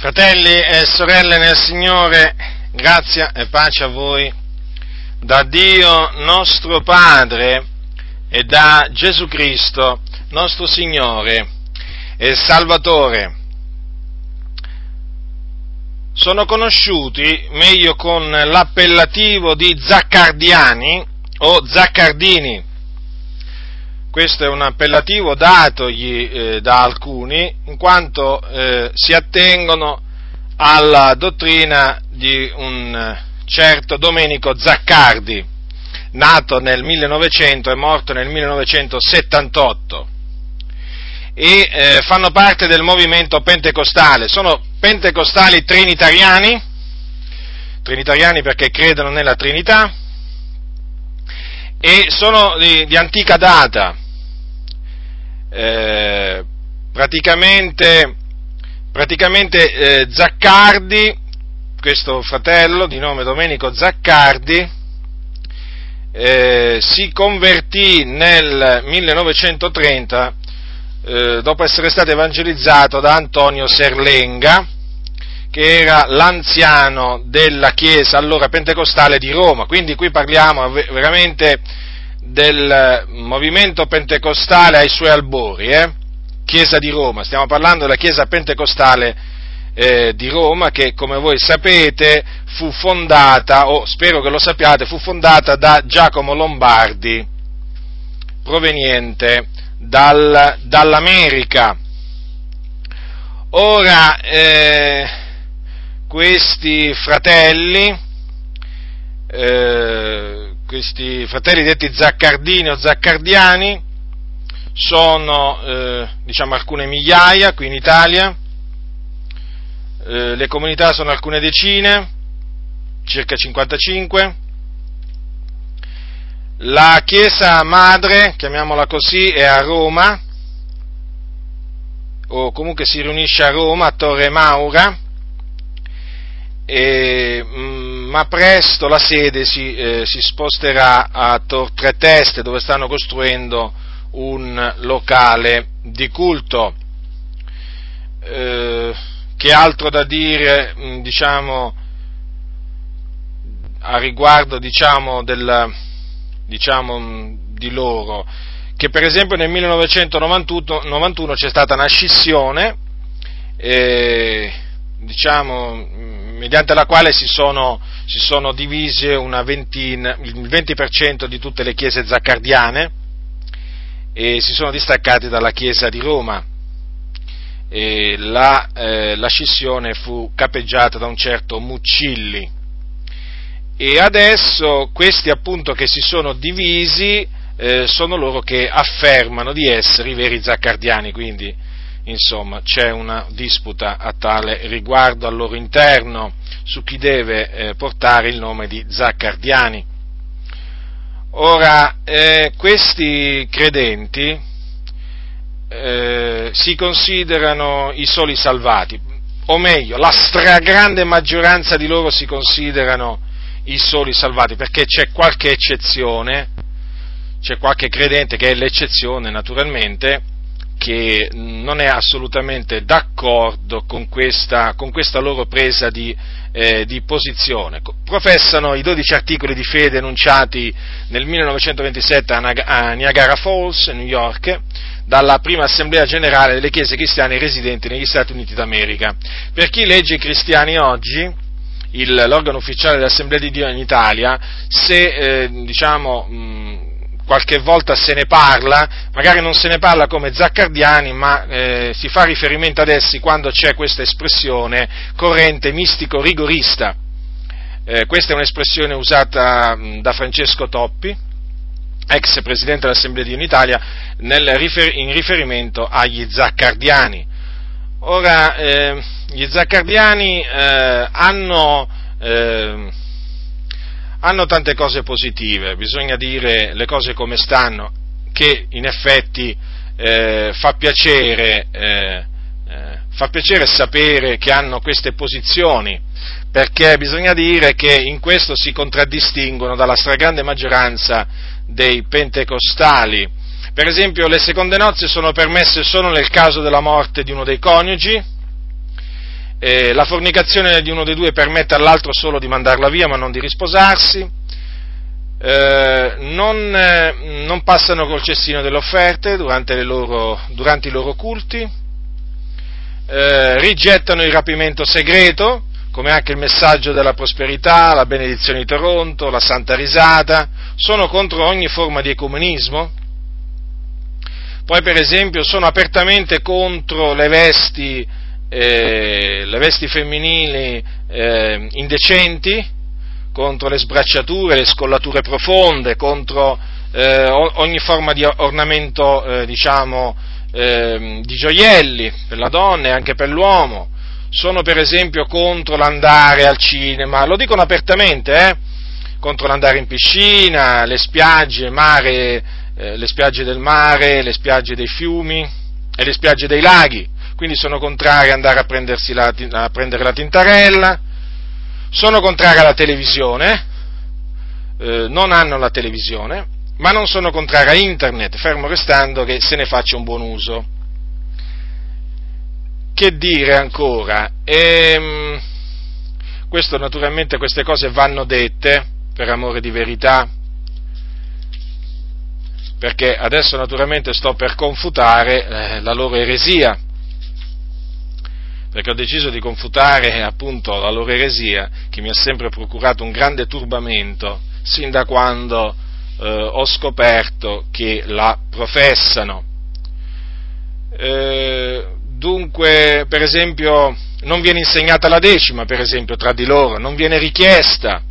Fratelli e sorelle nel Signore, grazia e pace a voi da Dio nostro Padre e da Gesù Cristo, nostro Signore e Salvatore. Sono conosciuti meglio con l'appellativo di Zaccardiani o Zaccardini questo è un appellativo datogli eh, da alcuni, in quanto eh, si attengono alla dottrina di un certo Domenico Zaccardi, nato nel 1900 e morto nel 1978, e eh, fanno parte del movimento pentecostale. Sono pentecostali trinitariani, trinitariani perché credono nella Trinità, e sono di, di antica data, eh, praticamente, praticamente eh, Zaccardi, questo fratello di nome Domenico Zaccardi, eh, si convertì nel 1930 eh, dopo essere stato evangelizzato da Antonio Serlenga, che era l'anziano della chiesa allora pentecostale di Roma. Quindi qui parliamo veramente del movimento pentecostale ai suoi albori, eh? Chiesa di Roma, stiamo parlando della Chiesa pentecostale eh, di Roma che come voi sapete fu fondata, o spero che lo sappiate, fu fondata da Giacomo Lombardi, proveniente dal, dall'America. Ora, eh, questi fratelli, eh, questi fratelli detti zaccardini o zaccardiani sono eh, diciamo alcune migliaia qui in Italia, eh, le comunità sono alcune decine, circa 55. La chiesa madre, chiamiamola così, è a Roma, o comunque si riunisce a Roma, a Torre Maura, e, mm, ma presto la sede si, eh, si sposterà a Tor Tre Teste dove stanno costruendo un locale di culto. Eh, che altro da dire mm, diciamo, a riguardo diciamo, del, diciamo, mm, di loro? Che per esempio nel 1991 c'è stata una scissione, eh, diciamo, mediante la quale si sono, si sono divise ventina, il 20% di tutte le chiese zaccardiane e si sono distaccati dalla chiesa di Roma. La, eh, la, scissione fu capeggiata da un certo Muccilli e adesso questi appunto che si sono divisi eh, sono loro che affermano di essere i veri zaccardiani, quindi insomma c'è una disputa a tale riguardo al loro interno su chi deve eh, portare il nome di Zaccardiani. Ora, eh, questi credenti eh, si considerano i soli salvati, o meglio, la stragrande maggioranza di loro si considerano i soli salvati, perché c'è qualche eccezione, c'è qualche credente che è l'eccezione naturalmente, che non è assolutamente d'accordo con questa, con questa loro presa di, eh, di, posizione. Professano i 12 articoli di fede enunciati nel 1927 a Niagara Falls, New York, dalla prima assemblea generale delle chiese cristiane residenti negli Stati Uniti d'America. Per chi legge i cristiani oggi, il, l'organo ufficiale dell'Assemblea di Dio in Italia, se eh, diciamo, mh, qualche volta se ne parla, magari non se ne parla come zaccardiani, ma eh, si fa riferimento ad essi quando c'è questa espressione corrente mistico rigorista. Eh, questa è un'espressione usata mh, da Francesco Toppi, ex presidente dell'Assemblea di Unitalia, rifer- in riferimento agli zaccardiani. Ora, eh, gli zaccardiani eh, hanno eh, hanno tante cose positive, bisogna dire le cose come stanno, che in effetti eh, fa, piacere, eh, eh, fa piacere sapere che hanno queste posizioni, perché bisogna dire che in questo si contraddistinguono dalla stragrande maggioranza dei pentecostali. Per esempio le seconde nozze sono permesse solo nel caso della morte di uno dei coniugi, eh, la fornicazione di uno dei due permette all'altro solo di mandarla via ma non di risposarsi, eh, non, eh, non, passano col cestino delle offerte durante, loro, durante i loro culti, eh, rigettano il rapimento segreto, come anche il messaggio della prosperità, la benedizione di Toronto, la santa risata, sono contro ogni forma di ecumenismo. Poi per esempio sono apertamente contro le vesti, eh, le vesti femminili eh, indecenti, contro le sbracciature, le scollature profonde, contro eh, ogni forma di ornamento, eh, diciamo, eh, di gioielli per la donna e anche per l'uomo. Sono per esempio contro l'andare al cinema, lo dicono apertamente, eh? contro l'andare in piscina, le spiagge, mare, eh, le spiagge del mare, le spiagge dei fiumi e le spiagge dei laghi. Quindi sono contrari ad andare a, la, a prendere la tintarella, sono contrari alla televisione, eh, non hanno la televisione, ma non sono contrari a internet, fermo restando che se ne faccia un buon uso. Che dire ancora? Ehm, questo naturalmente queste cose vanno dette per amore di verità, perché adesso naturalmente sto per confutare eh, la loro eresia perché ho deciso di confutare appunto la loro eresia che mi ha sempre procurato un grande turbamento sin da quando eh, ho scoperto che la professano. Eh, dunque, per esempio, non viene insegnata la decima, per esempio, tra di loro, non viene richiesta.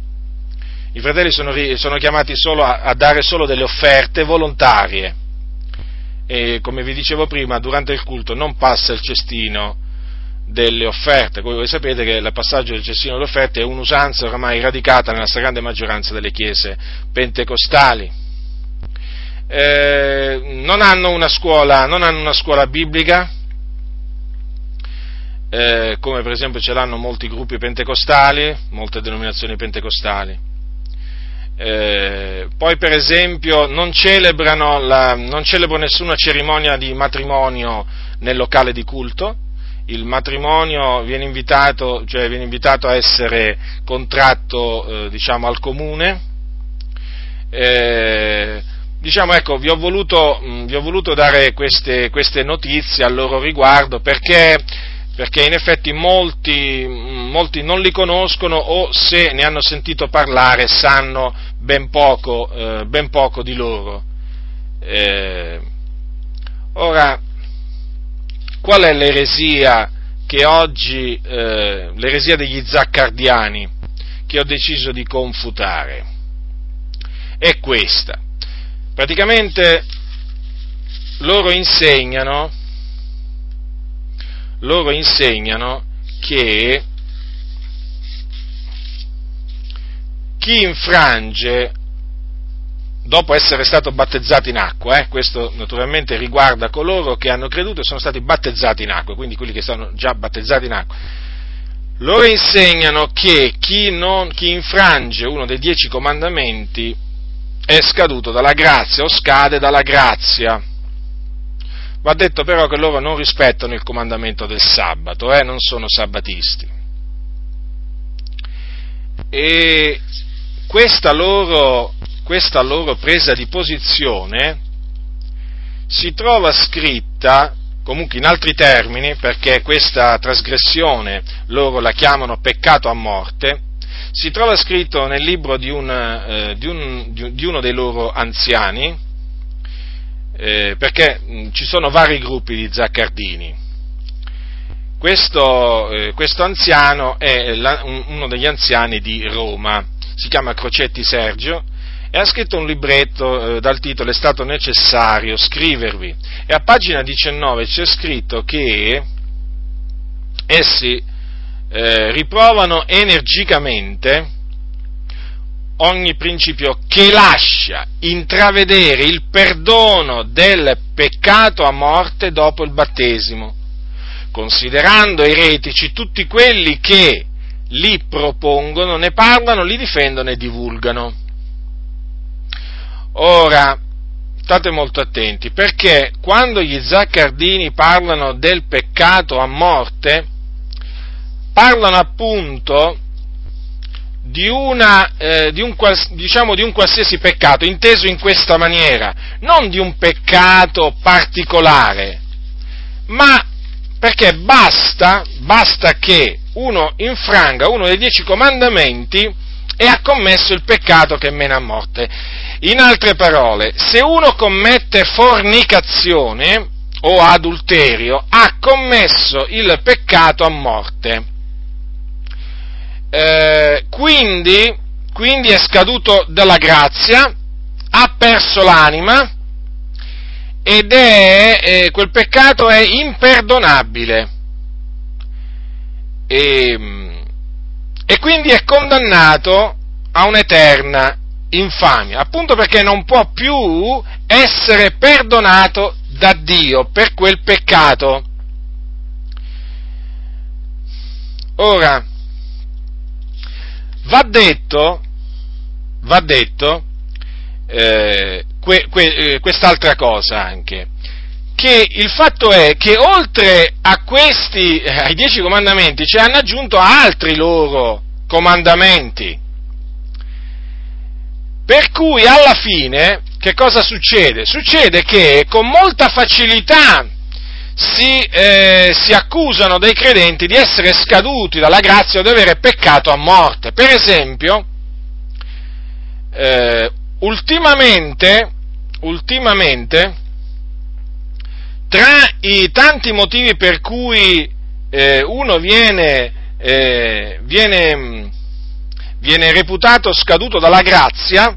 I fratelli sono, sono chiamati solo a, a dare solo delle offerte volontarie. E come vi dicevo prima, durante il culto non passa il cestino delle offerte. Voi, sapete che il passaggio del cestino delle offerte è un'usanza oramai radicata nella stragrande maggioranza delle chiese pentecostali. Eh, non, hanno una scuola, non hanno una scuola biblica, eh, come per esempio ce l'hanno molti gruppi pentecostali, molte denominazioni pentecostali. Eh, poi per esempio non la, non celebrano nessuna cerimonia di matrimonio nel locale di culto, il matrimonio viene invitato, cioè viene invitato a essere contratto eh, diciamo, al comune. Eh, diciamo, ecco, vi ho voluto, mh, vi ho voluto dare queste, queste, notizie a loro riguardo perché, perché in effetti molti, molti, non li conoscono o se ne hanno sentito parlare sanno ben poco, eh, ben poco di loro. Eh, ora, qual è l'eresia che oggi, eh, l'eresia degli zaccardiani, che ho deciso di confutare? È questa. Praticamente loro insegnano, loro insegnano che chi infrange dopo essere stato battezzato in acqua, eh, questo naturalmente riguarda coloro che hanno creduto e sono stati battezzati in acqua, quindi quelli che sono già battezzati in acqua. Loro insegnano che chi, non, chi infrange uno dei dieci comandamenti è scaduto dalla grazia o scade dalla grazia. Va detto però che loro non rispettano il comandamento del sabato, eh, non sono sabbatisti. E questa loro questa loro presa di posizione si trova scritta, comunque in altri termini, perché questa trasgressione loro la chiamano peccato a morte, si trova scritto nel libro di, un, eh, di, un, di uno dei loro anziani, eh, perché mh, ci sono vari gruppi di zaccardini. Questo, eh, questo anziano è la, un, uno degli anziani di Roma, si chiama Crocetti Sergio e ha scritto un libretto eh, dal titolo È stato necessario scrivervi e a pagina 19 c'è scritto che essi eh, riprovano energicamente ogni principio che lascia intravedere il perdono del peccato a morte dopo il battesimo, considerando eretici tutti quelli che li propongono, ne parlano, li difendono e divulgano. Ora, state molto attenti, perché quando gli zaccardini parlano del peccato a morte, parlano appunto di, una, eh, di, un, diciamo, di un qualsiasi peccato, inteso in questa maniera, non di un peccato particolare, ma perché basta, basta che uno infranga uno dei dieci comandamenti e ha commesso il peccato che mena a morte. In altre parole, se uno commette fornicazione o adulterio, ha commesso il peccato a morte. Eh, quindi, quindi è scaduto dalla grazia, ha perso l'anima ed è, eh, quel peccato è imperdonabile. E, e quindi è condannato a un'eterna infamia, appunto perché non può più essere perdonato da Dio per quel peccato. Ora, Va detto, va detto eh, que, que, eh, quest'altra cosa anche, che il fatto è che oltre a questi, eh, ai dieci comandamenti, ci hanno aggiunto altri loro comandamenti. Per cui alla fine che cosa succede? Succede che con molta facilità si, eh, si, accusano dei credenti di essere scaduti dalla grazia o di avere peccato a morte. Per esempio, eh, ultimamente, ultimamente, tra i tanti motivi per cui eh, uno viene, eh, viene, viene reputato scaduto dalla grazia,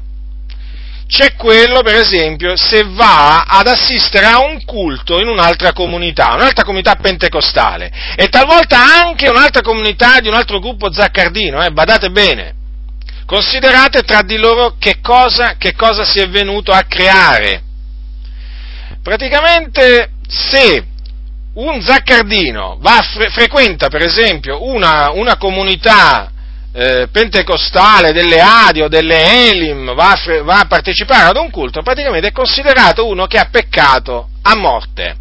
c'è quello, per esempio, se va ad assistere a un culto in un'altra comunità, un'altra comunità pentecostale, e talvolta anche un'altra comunità di un altro gruppo zaccardino, eh, badate bene. Considerate tra di loro che cosa, che cosa si è venuto a creare. Praticamente, se un zaccardino va, fre- frequenta, per esempio, una, una comunità eh, pentecostale, delle Adi o delle Elim va a, va a, partecipare ad un culto, praticamente è considerato uno che ha peccato a morte.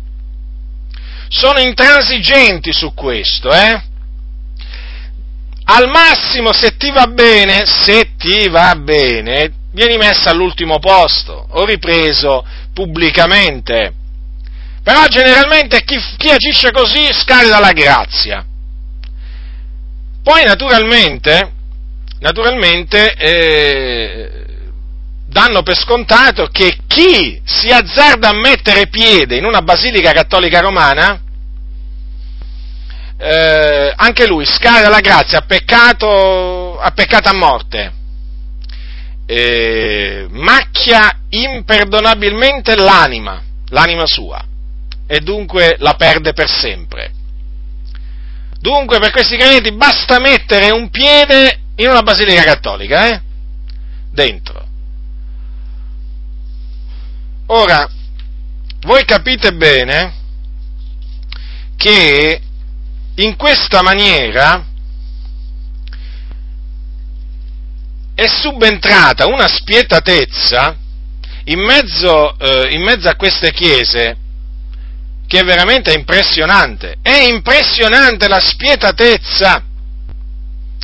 Sono intransigenti su questo, eh? Al massimo, se ti va bene, se ti va bene, vieni messo all'ultimo posto o ripreso pubblicamente. Però generalmente chi, chi agisce così scade dalla grazia. Poi naturalmente, naturalmente eh, danno per scontato che chi si azzarda a mettere piede in una basilica cattolica romana, eh, anche lui scade la grazia, ha peccato, ha peccato a morte, eh, macchia imperdonabilmente l'anima, l'anima sua, e dunque la perde per sempre. Dunque per questi credenti basta mettere un piede in una basilica cattolica, eh? Dentro. Ora, voi capite bene che in questa maniera è subentrata una spietatezza in mezzo, eh, in mezzo a queste chiese che è veramente impressionante. È impressionante la spietatezza,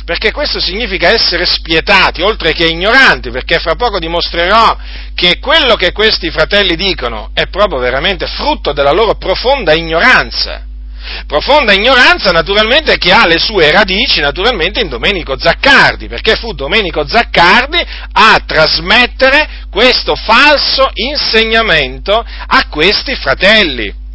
perché questo significa essere spietati, oltre che ignoranti, perché fra poco dimostrerò che quello che questi fratelli dicono è proprio veramente frutto della loro profonda ignoranza. Profonda ignoranza naturalmente che ha le sue radici naturalmente in Domenico Zaccardi, perché fu Domenico Zaccardi a trasmettere questo falso insegnamento a questi fratelli.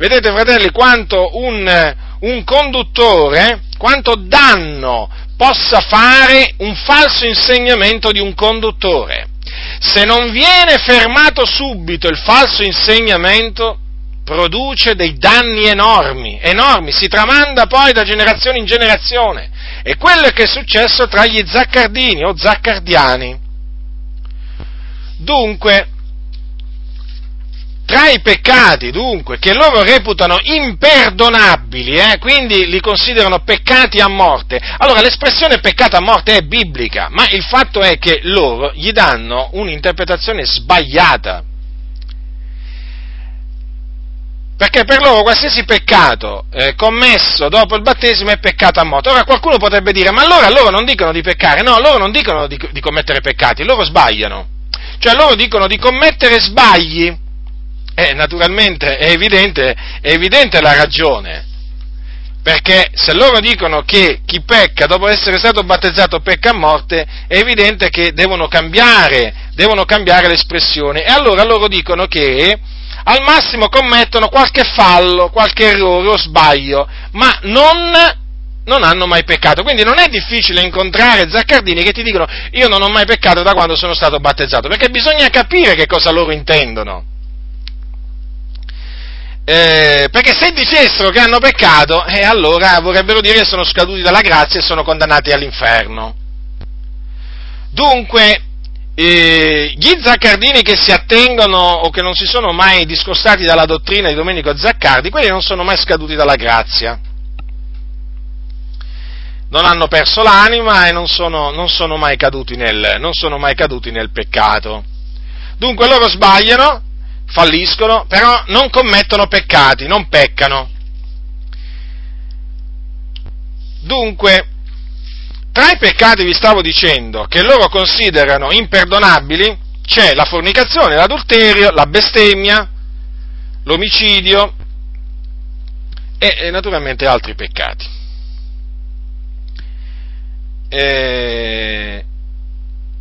Vedete fratelli quanto un, un conduttore, quanto danno possa fare un falso insegnamento di un conduttore. Se non viene fermato subito il falso insegnamento, produce dei danni enormi, enormi, si tramanda poi da generazione in generazione. E quello che è successo tra gli zaccardini o zaccardiani. Dunque, tra i peccati, dunque, che loro reputano imperdonabili, eh, quindi li considerano peccati a morte, allora l'espressione peccato a morte è biblica, ma il fatto è che loro gli danno un'interpretazione sbagliata. perché per loro qualsiasi peccato eh, commesso dopo il battesimo è peccato a morte. Ora qualcuno potrebbe dire, ma allora loro non dicono di peccare, no, loro non dicono di, di commettere peccati, loro sbagliano. Cioè loro dicono di commettere sbagli. E naturalmente è evidente, è evidente la ragione. Perché se loro dicono che chi pecca dopo essere stato battezzato pecca a morte, è evidente che devono cambiare, devono cambiare l'espressione. E allora loro dicono che al massimo commettono qualche fallo, qualche errore o sbaglio, ma non, non, hanno mai peccato. Quindi non è difficile incontrare zaccardini che ti dicono io non ho mai peccato da quando sono stato battezzato, perché bisogna capire che cosa loro intendono. Eh, perché se dicessero che hanno peccato, eh, allora vorrebbero dire che sono scaduti dalla grazia e sono condannati all'inferno. Dunque, eh, gli zaccardini che si attengono o che non si sono mai discostati dalla dottrina di Domenico Zaccardi, quelli non sono mai scaduti dalla grazia. Non hanno perso l'anima e non sono, non sono, mai, caduti nel, non sono mai caduti nel peccato. Dunque loro sbagliano, falliscono, però non commettono peccati, non peccano. Dunque, tra i peccati vi stavo dicendo che loro considerano imperdonabili c'è la fornicazione, l'adulterio, la bestemmia, l'omicidio e, e naturalmente altri peccati. E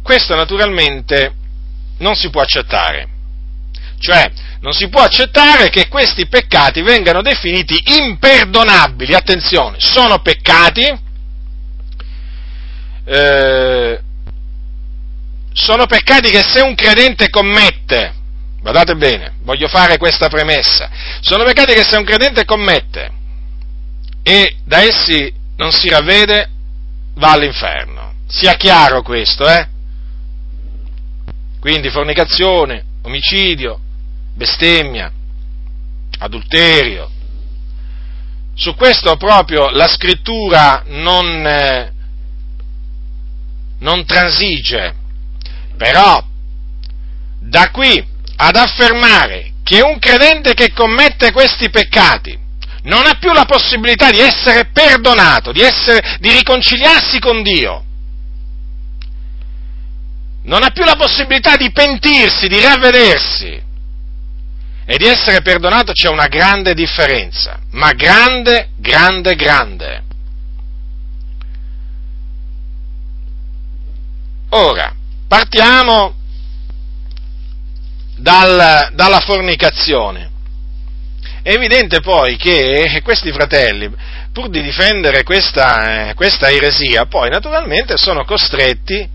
questo naturalmente non si può accettare. Cioè, non si può accettare che questi peccati vengano definiti imperdonabili. Attenzione, sono peccati, eh, sono peccati che se un credente commette, guardate bene, voglio fare questa premessa, sono peccati che se un credente commette e da essi non si ravvede, va all'inferno. Sia chiaro questo, eh? Quindi fornicazione, omicidio, bestemmia, adulterio. Su questo proprio la scrittura non, eh, non transige, però da qui ad affermare che un credente che commette questi peccati non ha più la possibilità di essere perdonato, di, essere, di riconciliarsi con Dio, non ha più la possibilità di pentirsi, di ravvedersi e di essere perdonato, c'è una grande differenza, ma grande, grande, grande. Ora, partiamo dal, dalla fornicazione. È evidente poi che questi fratelli, pur di difendere questa, questa eresia, poi naturalmente sono costretti,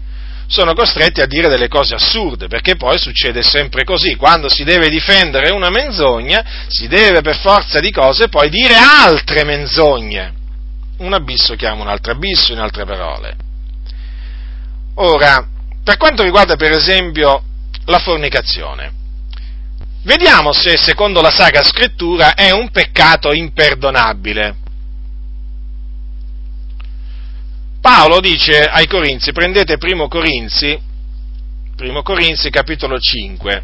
sono costretti a dire delle cose assurde, perché poi succede sempre così, quando si deve difendere una menzogna, si deve per forza di cose poi dire altre menzogne. Un abisso chiama un altro abisso, in altre parole. Ora, per quanto riguarda per esempio la fornicazione, vediamo se secondo la Sacra Scrittura è un peccato imperdonabile. Paolo dice ai Corinzi, prendete primo Corinzi, primo Corinzi capitolo 5,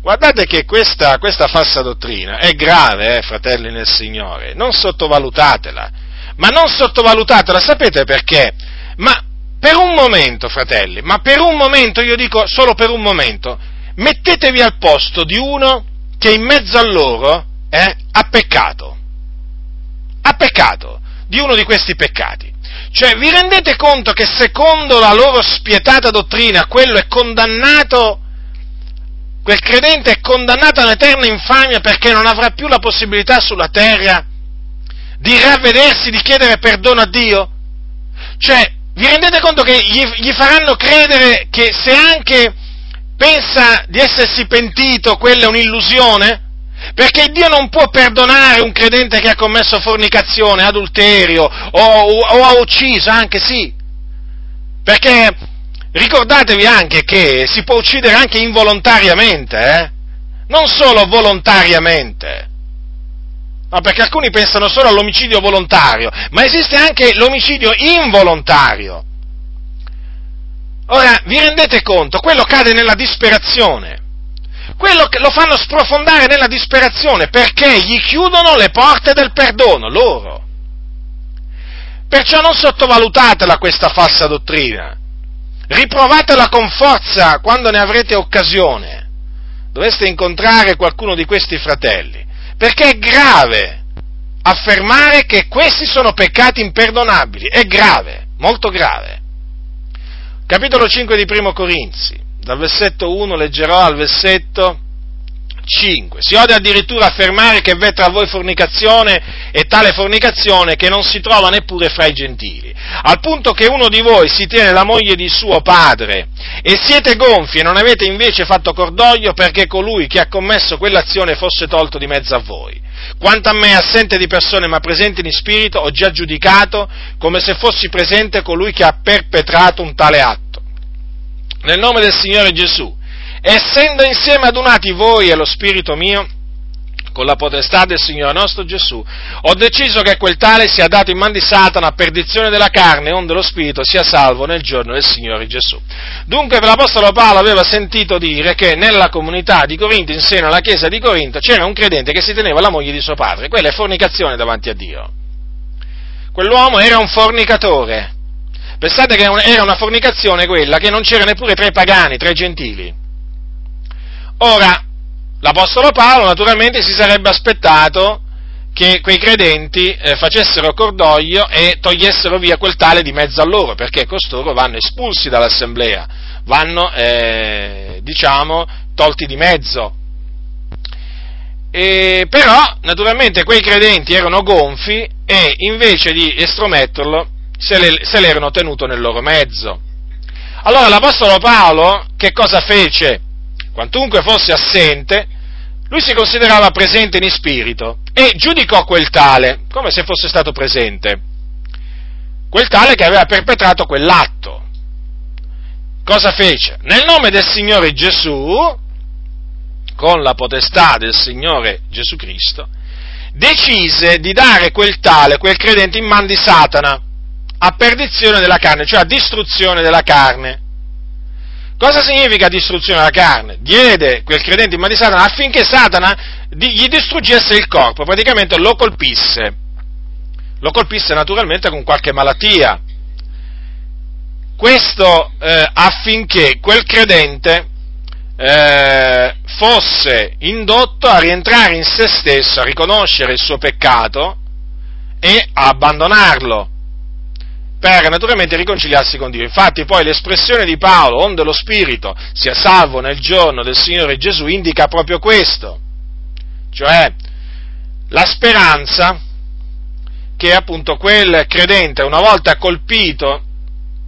Guardate che questa, questa, falsa dottrina è grave, eh, fratelli nel Signore, non sottovalutatela, ma non sottovalutatela, sapete perché? Ma per un momento, fratelli, ma per un momento, io dico solo per un momento, mettetevi al posto di uno che in mezzo a loro eh, ha peccato. Ha peccato di uno di questi peccati. Cioè, vi rendete conto che secondo la loro spietata dottrina quello è condannato, quel credente è condannato all'eterna infamia perché non avrà più la possibilità sulla terra di ravvedersi, di chiedere perdono a Dio? Cioè, vi rendete conto che gli, gli faranno credere che se anche pensa di essersi pentito, quella è un'illusione? Perché Dio non può perdonare un credente che ha commesso fornicazione, adulterio o, o, o ha ucciso, anche sì. Perché ricordatevi anche che si può uccidere anche involontariamente, eh? non solo volontariamente. No, perché alcuni pensano solo all'omicidio volontario, ma esiste anche l'omicidio involontario. Ora, vi rendete conto? Quello cade nella disperazione. Quello che lo fanno sprofondare nella disperazione perché gli chiudono le porte del perdono, loro. Perciò non sottovalutatela questa falsa dottrina, riprovatela con forza quando ne avrete occasione. Doveste incontrare qualcuno di questi fratelli, perché è grave affermare che questi sono peccati imperdonabili, è grave, molto grave. Capitolo 5 di Primo Corinzi, dal versetto 1 leggerò al versetto 5. Si ode addirittura affermare che v'è tra voi fornicazione e tale fornicazione che non si trova neppure fra i gentili, al punto che uno di voi si tiene la moglie di suo padre e siete gonfi e non avete invece fatto cordoglio perché colui che ha commesso quell'azione fosse tolto di mezzo a voi. Quanto a me, assente di persone ma presente in spirito, ho già giudicato come se fossi presente colui che ha perpetrato un tale atto. Nel nome del Signore Gesù, essendo insieme adunati voi e lo Spirito mio, con la potestà del Signore nostro Gesù, ho deciso che quel tale sia dato in man di Satana a perdizione della carne, onde lo Spirito sia salvo nel giorno del Signore Gesù. Dunque l'Apostolo Paolo aveva sentito dire che nella comunità di Corinto, in seno alla chiesa di Corinto, c'era un credente che si teneva la moglie di suo padre, quella è fornicazione davanti a Dio. Quell'uomo era un fornicatore. Pensate che era una fornicazione quella che non c'era neppure tra i pagani, tra i gentili. Ora, l'Apostolo Paolo naturalmente si sarebbe aspettato che quei credenti eh, facessero cordoglio e togliessero via quel tale di mezzo a loro, perché costoro vanno espulsi dall'assemblea, vanno, eh, diciamo, tolti di mezzo. E, però, naturalmente, quei credenti erano gonfi e invece di estrometterlo, se, le, se l'erano tenuto nel loro mezzo. Allora l'Apostolo Paolo che cosa fece? quantunque fosse assente, lui si considerava presente in spirito e giudicò quel tale come se fosse stato presente, quel tale che aveva perpetrato quell'atto. Cosa fece? Nel nome del Signore Gesù, con la potestà del Signore Gesù Cristo, decise di dare quel tale, quel credente in man di Satana, a perdizione della carne, cioè a distruzione della carne. Cosa significa distruzione della carne? Diede quel credente in mano di Satana affinché Satana gli distruggesse il corpo, praticamente lo colpisse. Lo colpisse naturalmente con qualche malattia. Questo eh, affinché quel credente eh, fosse indotto a rientrare in se stesso, a riconoscere il suo peccato e a abbandonarlo per naturalmente riconciliarsi con Dio. Infatti poi l'espressione di Paolo, onde lo Spirito sia salvo nel giorno del Signore Gesù, indica proprio questo, cioè la speranza che appunto quel credente una volta colpito,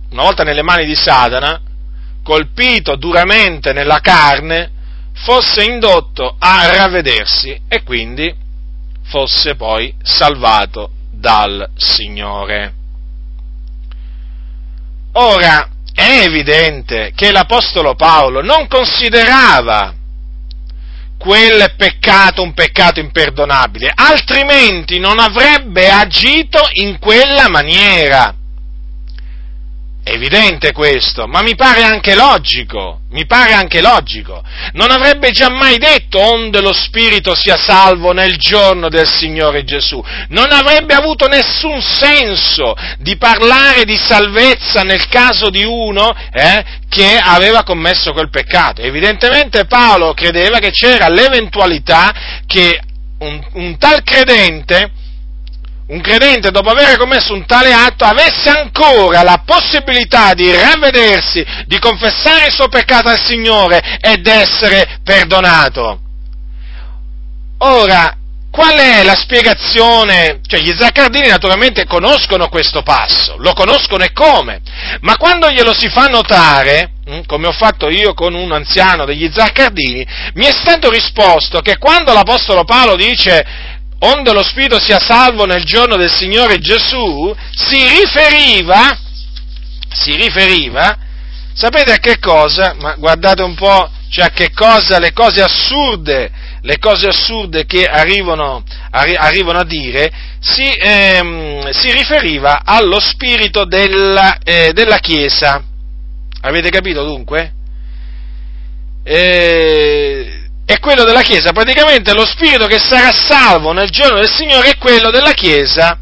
una volta nelle mani di Satana, colpito duramente nella carne, fosse indotto a ravvedersi e quindi fosse poi salvato dal Signore. Ora, è evidente che l'Apostolo Paolo non considerava quel peccato un peccato imperdonabile, altrimenti non avrebbe agito in quella maniera. Evidente questo, ma mi pare anche logico, mi pare anche logico. Non avrebbe giammai detto onde lo Spirito sia salvo nel giorno del Signore Gesù. Non avrebbe avuto nessun senso di parlare di salvezza nel caso di uno eh, che aveva commesso quel peccato. Evidentemente Paolo credeva che c'era l'eventualità che un, un tal credente un credente dopo aver commesso un tale atto avesse ancora la possibilità di ravvedersi, di confessare il suo peccato al Signore ed essere perdonato. Ora, qual è la spiegazione? Cioè, gli zaccardini naturalmente conoscono questo passo, lo conoscono e come, ma quando glielo si fa notare, hm, come ho fatto io con un anziano degli zaccardini, mi è stato risposto che quando l'Apostolo Paolo dice onde lo Spirito sia salvo nel giorno del Signore Gesù, si riferiva, si riferiva, sapete a che cosa? Ma guardate un po', cioè a che cosa, le cose assurde, le cose assurde che arrivano, arri- arrivano a dire, si, ehm, si, riferiva allo spirito della, eh, della Chiesa. Avete capito dunque? Eh, e quello della Chiesa. Praticamente lo spirito che sarà salvo nel giorno del Signore è quello della Chiesa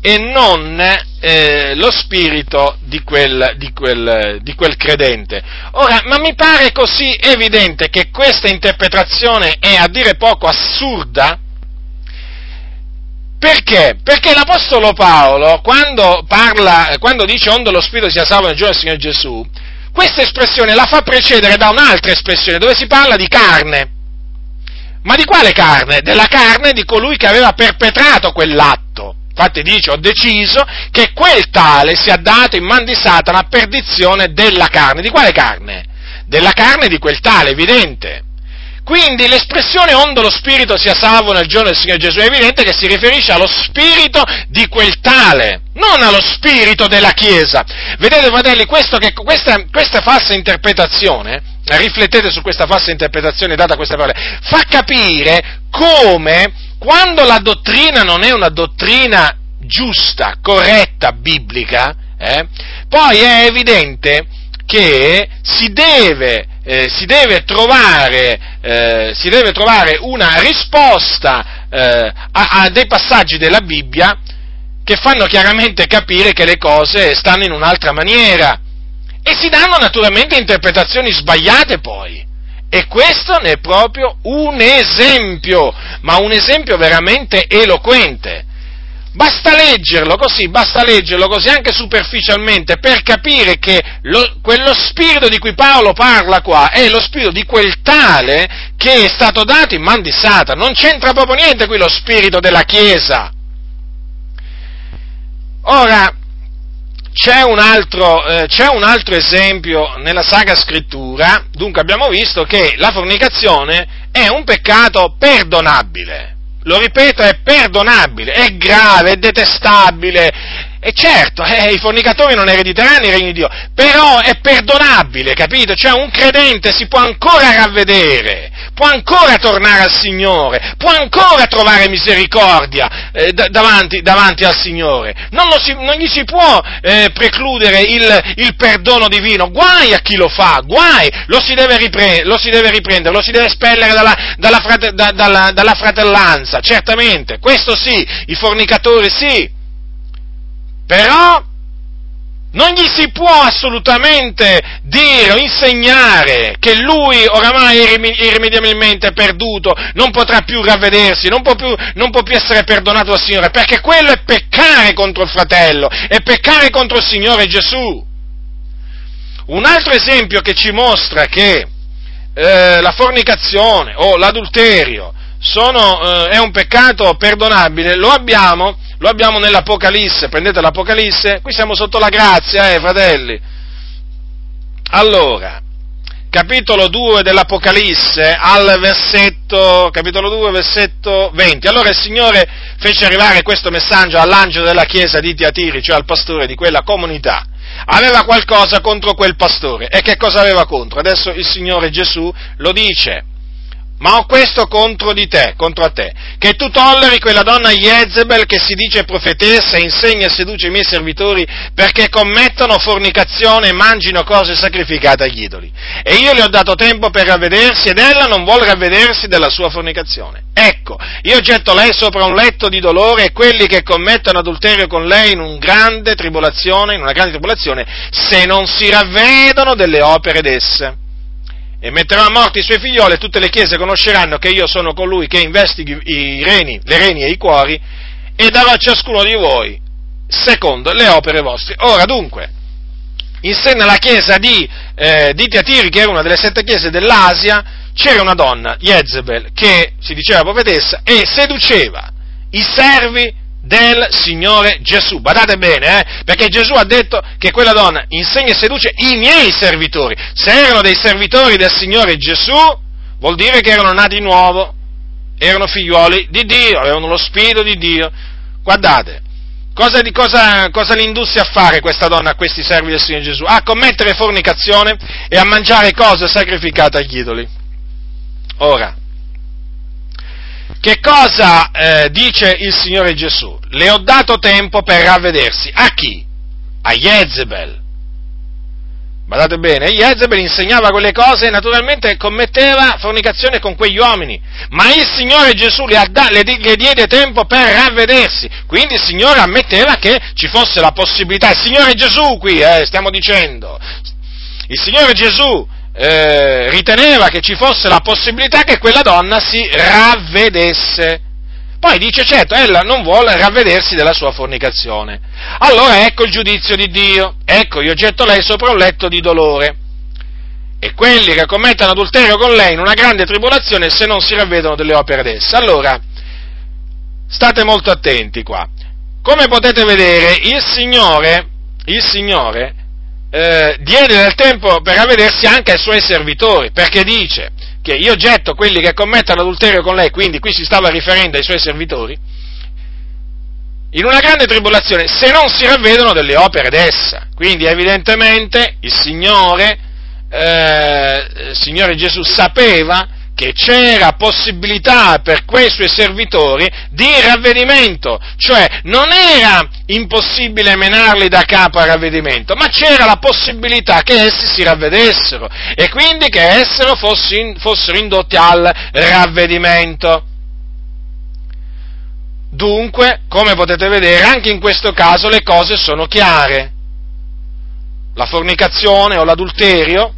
e non eh, lo spirito di quel, di, quel, di quel, credente. Ora, ma mi pare così evidente che questa interpretazione è a dire poco assurda? Perché? Perché l'Apostolo Paolo, quando, parla, quando dice onde lo spirito sia salvo nel giorno del Signore Gesù, questa espressione la fa precedere da un'altra espressione dove si parla di carne. Ma di quale carne? Della carne di colui che aveva perpetrato quell'atto. Infatti dice, ho deciso che quel tale sia dato in man di Satana a perdizione della carne. Di quale carne? Della carne di quel tale, evidente. Quindi l'espressione onde lo spirito sia salvo nel giorno del Signore Gesù è evidente che si riferisce allo spirito di quel tale, non allo spirito della Chiesa. Vedete fratelli, che, questa, questa falsa interpretazione, riflettete su questa falsa interpretazione data a queste parole, fa capire come quando la dottrina non è una dottrina giusta, corretta, biblica, eh, poi è evidente che si deve, eh, si deve, trovare, eh, si deve trovare, una risposta eh, a, a dei passaggi della Bibbia che fanno chiaramente capire che le cose stanno in un'altra maniera e si danno naturalmente interpretazioni sbagliate poi. E questo ne è proprio un esempio, ma un esempio veramente eloquente. Basta leggerlo così, basta leggerlo così anche superficialmente per capire che lo, quello spirito di cui Paolo parla qua è lo spirito di quel tale che è stato dato in man di Satana. Non c'entra proprio niente qui lo spirito della Chiesa. Ora, c'è un, altro, eh, c'è un altro esempio nella Sacra Scrittura, dunque abbiamo visto che la fornicazione è un peccato perdonabile, lo ripeto, è perdonabile, è grave, è detestabile, e certo, eh, i fornicatori non erediteranno il regno di Dio, però è perdonabile, capito? Cioè un credente si può ancora ravvedere, può ancora tornare al Signore, può ancora trovare misericordia eh, davanti, davanti, al Signore. Non, si, non gli si può eh, precludere il, il, perdono divino, guai a chi lo fa, guai, lo si deve, ripre- lo si deve riprendere, lo si deve espellere dalla, dalla, frate- da, dalla, dalla fratellanza, certamente, questo sì, i fornicatori sì. Però non gli si può assolutamente dire o insegnare che lui oramai è irrimediabilmente perduto, non potrà più ravvedersi, non può più, non può più essere perdonato dal Signore, perché quello è peccare contro il fratello, è peccare contro il Signore Gesù. Un altro esempio che ci mostra che eh, la fornicazione o l'adulterio sono, eh, è un peccato perdonabile, lo abbiamo lo abbiamo nell'Apocalisse, prendete l'Apocalisse, qui siamo sotto la grazia, eh, fratelli. Allora, capitolo 2 dell'Apocalisse, al versetto, capitolo 2, versetto 20. Allora il Signore fece arrivare questo messaggio all'angelo della chiesa di Tiatiri, cioè al pastore di quella comunità. Aveva qualcosa contro quel pastore. E che cosa aveva contro? Adesso il Signore Gesù lo dice ma ho questo contro di te, contro te, che tu tolleri quella donna Jezebel che si dice profetessa insegna e seduce i miei servitori perché commettono fornicazione e mangino cose sacrificate agli idoli. E io le ho dato tempo per ravvedersi ed ella non vuole ravvedersi della sua fornicazione. Ecco, io getto lei sopra un letto di dolore e quelli che commettono adulterio con lei in, un grande in una grande tribolazione, se non si ravvedono delle opere d'esse e metterò a morte i suoi figlioli e tutte le chiese conosceranno che io sono colui che investighi i reni, le reni e i cuori e darò a ciascuno di voi secondo le opere vostre. Ora dunque, in seno alla chiesa di, eh, di Tiatiri, che era una delle sette chiese dell'Asia, c'era una donna, Jezebel, che si diceva profetessa e seduceva i servi del Signore Gesù. Badate bene, eh? perché Gesù ha detto che quella donna insegna e seduce i miei servitori. Se erano dei servitori del Signore Gesù, vuol dire che erano nati di nuovo, erano figliuoli di Dio, avevano lo Spirito di Dio. Guardate, cosa, cosa, cosa li indusse a fare questa donna a questi servi del Signore Gesù? A commettere fornicazione e a mangiare cose sacrificate agli idoli. Ora, che cosa eh, dice il Signore Gesù? Le ho dato tempo per ravvedersi. A chi? A Jezebel. Badate bene, Jezebel insegnava quelle cose e naturalmente commetteva fornicazione con quegli uomini, ma il Signore Gesù le, le, le, diede tempo per ravvedersi, quindi il Signore ammetteva che ci fosse la possibilità, il Signore Gesù qui, eh, stiamo dicendo, il Signore Gesù eh, riteneva che ci fosse la possibilità che quella donna si ravvedesse. Poi dice, certo, ella non vuole ravvedersi della sua fornicazione. Allora ecco il giudizio di Dio, ecco io getto lei sopra un letto di dolore. E quelli che commettono adulterio con lei in una grande tribolazione se non si ravvedono delle opere d'essa. Allora, state molto attenti qua. Come potete vedere, il Signore, il Signore eh, diede del tempo per ravvedersi anche ai suoi servitori, perché dice, che io getto quelli che commettono adulterio con lei, quindi qui si stava riferendo ai suoi servitori, in una grande tribolazione se non si ravvedono delle opere d'essa. Quindi evidentemente il Signore, eh, il Signore Gesù sapeva che c'era possibilità per quei suoi servitori di ravvedimento, cioè non era impossibile menarli da capo al ravvedimento, ma c'era la possibilità che essi si ravvedessero e quindi che essero fossero indotti al ravvedimento. Dunque, come potete vedere, anche in questo caso le cose sono chiare. La fornicazione o l'adulterio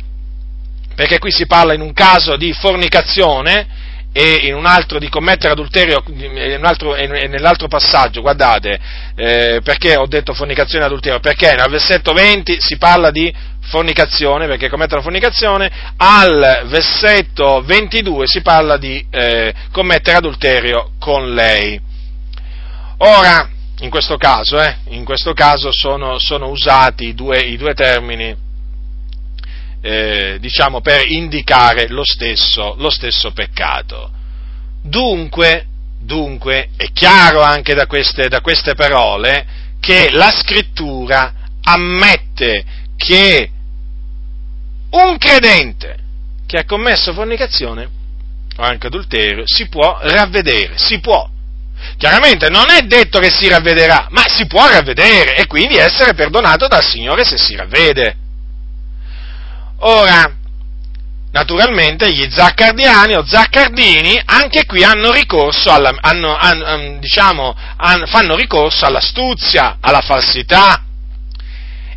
perché qui si parla in un caso di fornicazione e in un altro di commettere adulterio, in altro, nell'altro passaggio, guardate, eh, perché ho detto fornicazione e adulterio? Perché nel versetto 20 si parla di fornicazione, perché commettere la fornicazione, al versetto 22 si parla di eh, commettere adulterio con lei. Ora, in questo caso, eh, in questo caso sono, sono usati due, i due termini eh, diciamo, per indicare lo stesso, lo stesso peccato. Dunque, dunque, è chiaro anche da queste, da queste parole che la scrittura ammette che un credente che ha commesso fornicazione o anche adulterio si può ravvedere, si può. Chiaramente non è detto che si ravvederà, ma si può ravvedere e quindi essere perdonato dal Signore se si ravvede. Ora, naturalmente gli zaccardiani o zaccardini anche qui hanno ricorso alla, hanno, hanno, diciamo, fanno ricorso all'astuzia, alla falsità.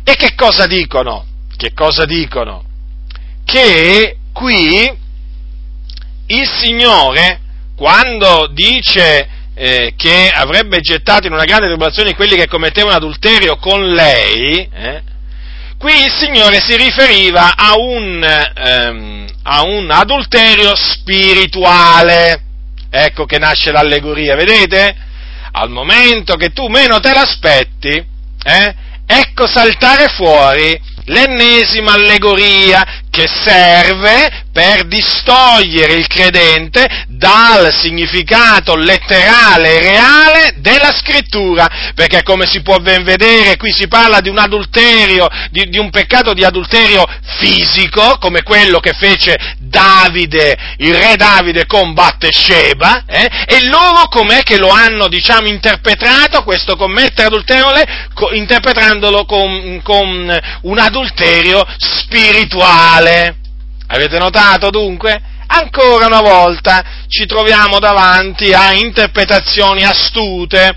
E che cosa dicono? Che cosa dicono? Che qui il Signore, quando dice eh, che avrebbe gettato in una grande tribolazione quelli che commettevano adulterio con lei, eh, Qui il Signore si riferiva a un, ehm, a un adulterio spirituale. Ecco che nasce l'allegoria, vedete? Al momento che tu meno te l'aspetti, eh, ecco saltare fuori l'ennesima allegoria che serve per distogliere il credente dal significato letterale e reale della scrittura, perché come si può ben vedere qui si parla di un adulterio, di, di un peccato di adulterio fisico, come quello che fece Davide, il re Davide con Battesheba, eh? e loro com'è che lo hanno, diciamo, interpretato, questo commettere adulterio, interpretandolo con, con un adulterio spirituale. Avete notato dunque? Ancora una volta ci troviamo davanti a interpretazioni astute,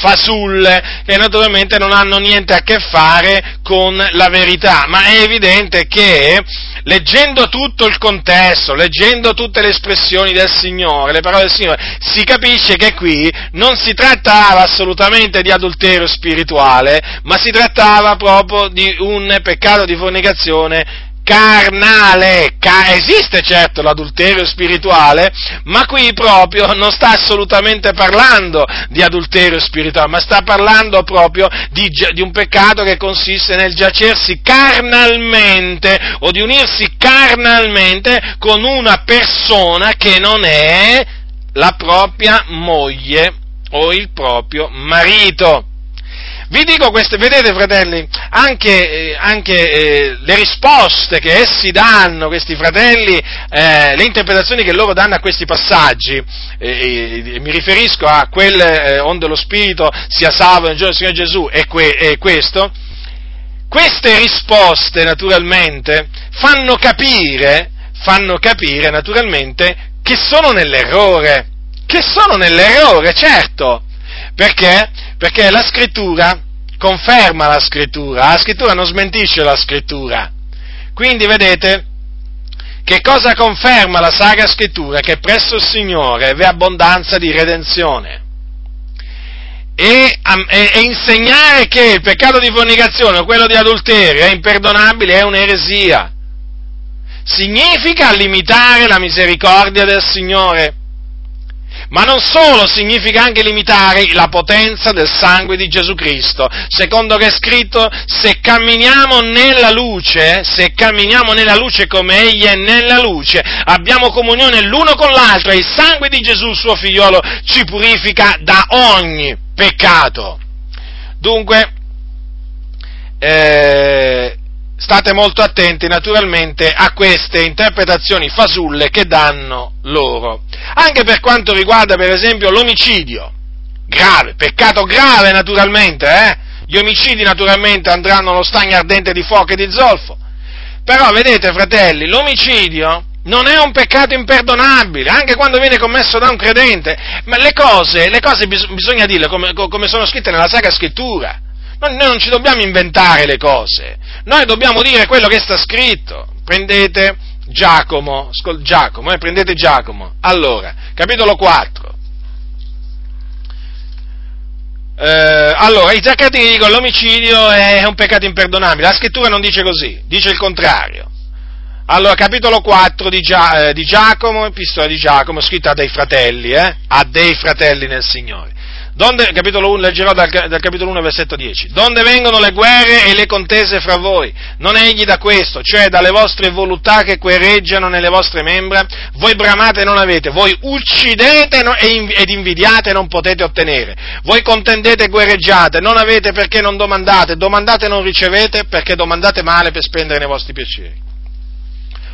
fasulle, che naturalmente non hanno niente a che fare con la verità, ma è evidente che leggendo tutto il contesto, leggendo tutte le espressioni del Signore, le parole del Signore, si capisce che qui non si trattava assolutamente di adulterio spirituale, ma si trattava proprio di un peccato di fornicazione carnale, ca- esiste certo l'adulterio spirituale, ma qui proprio non sta assolutamente parlando di adulterio spirituale, ma sta parlando proprio di, di un peccato che consiste nel giacersi carnalmente o di unirsi carnalmente con una persona che non è la propria moglie o il proprio marito. Vi dico queste, vedete fratelli, anche, eh, anche eh, le risposte che essi danno, questi fratelli, eh, le interpretazioni che loro danno a questi passaggi, eh, mi riferisco a quel eh, onde lo Spirito sia salvo nel giorno del Signore Gesù e, que, questo, queste risposte, naturalmente, fanno capire, fanno capire, naturalmente, che sono nell'errore. Che sono nell'errore, certo. Perché? Perché la scrittura conferma la scrittura, la scrittura non smentisce la scrittura. Quindi, vedete, che cosa conferma la Sacra Scrittura? Che presso il Signore v'è abbondanza di redenzione e, e, e, insegnare che il peccato di fornicazione o quello di adulterio è imperdonabile è un'eresia. Significa limitare la misericordia del Signore. Ma non solo, significa anche limitare la potenza del sangue di Gesù Cristo. Secondo che è scritto, se camminiamo nella luce, se camminiamo nella luce come Egli è nella luce, abbiamo comunione l'uno con l'altro e il sangue di Gesù, suo figliolo, ci purifica da ogni peccato. Dunque, eh, state molto attenti naturalmente a queste interpretazioni fasulle che danno loro. Anche per quanto riguarda per esempio l'omicidio, grave, peccato grave naturalmente, eh? Gli omicidi naturalmente andranno allo stagno ardente di fuoco e di zolfo. Però vedete fratelli, l'omicidio non è un peccato imperdonabile, anche quando viene commesso da un credente, ma le cose, le cose bisogna dirle come, come sono scritte nella Sacra Scrittura. Noi non ci dobbiamo inventare le cose, noi dobbiamo dire quello che sta scritto. Prendete Giacomo, scol- Giacomo, eh, prendete Giacomo. Allora, capitolo 4. Eh, allora, i zaccati dicono l'omicidio è un peccato imperdonabile, la scrittura non dice così, dice il contrario. Allora, capitolo 4 di, Gia- eh, di Giacomo, epistola di Giacomo, scritta a dei fratelli, eh, a dei fratelli nel Signore. Donde, capitolo 1, leggerò dal, dal, capitolo 1, versetto 10. Donde vengono le guerre e le contese fra voi? Non egli da questo, cioè dalle vostre voluttà che quereggiano nelle vostre membra? Voi bramate e non avete, voi uccidete ed invidiate e non potete ottenere. Voi contendete e guerreggiate, non avete perché non domandate, domandate e non ricevete perché domandate male per spendere nei vostri piaceri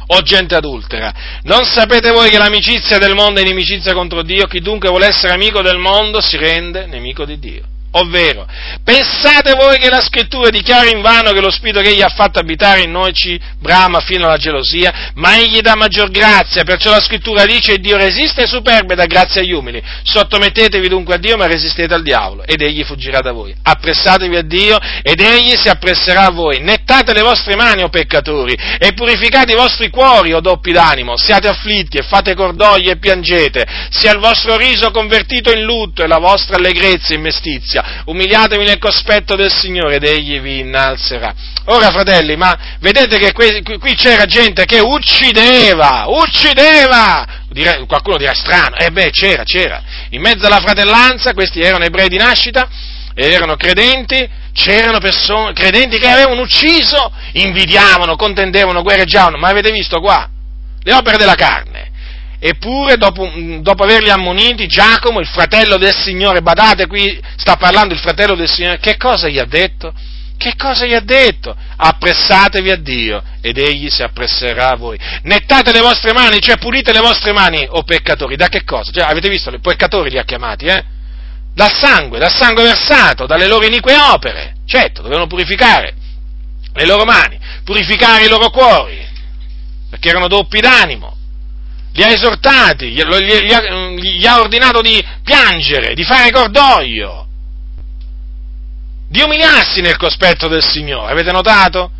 o gente adultera. Non sapete voi che l'amicizia del mondo è inimicizia contro Dio? Chi dunque vuole essere amico del mondo si rende nemico di Dio. Ovvero, pensate voi che la scrittura dichiara in vano che lo spirito che egli ha fatto abitare in noi ci brama fino alla gelosia, ma egli dà maggior grazia, perciò la scrittura dice Dio resiste ai superbi e dà grazia agli umili. Sottomettetevi dunque a Dio, ma resistete al diavolo, ed egli fuggirà da voi. Appressatevi a Dio, ed egli si appresserà a voi. Nettate le vostre mani, o peccatori, e purificate i vostri cuori, o doppi d'animo. Siate afflitti e fate cordoglio e piangete. Sia il vostro riso convertito in lutto e la vostra allegrezza in mestizia umiliatevi nel cospetto del Signore ed egli vi innalzerà. Ora, fratelli, ma vedete che qui, qui c'era gente che uccideva, uccideva! Dire, qualcuno dirà strano, eh beh, c'era, c'era. In mezzo alla fratellanza, questi erano ebrei di nascita, erano credenti, c'erano persone, credenti che avevano ucciso, invidiavano, contendevano, guerreggiavano, ma avete visto qua? Le opere della carne. Eppure, dopo, dopo, averli ammoniti, Giacomo, il fratello del Signore, badate qui, sta parlando il fratello del Signore, che cosa gli ha detto? Che cosa gli ha detto? Appressatevi a Dio ed egli si appresserà a voi. Nettate le vostre mani, cioè pulite le vostre mani, o peccatori. Da che cosa? Cioè, avete visto, i peccatori li ha chiamati, eh? Dal sangue, dal sangue versato, dalle loro inique opere. Certo, dovevano purificare le loro mani, purificare i loro cuori, perché erano doppi d'animo li ha esortati, gli, ha, gli ha ordinato di piangere, di fare cordoglio, di umiliarsi nel cospetto del Signore. Avete notato?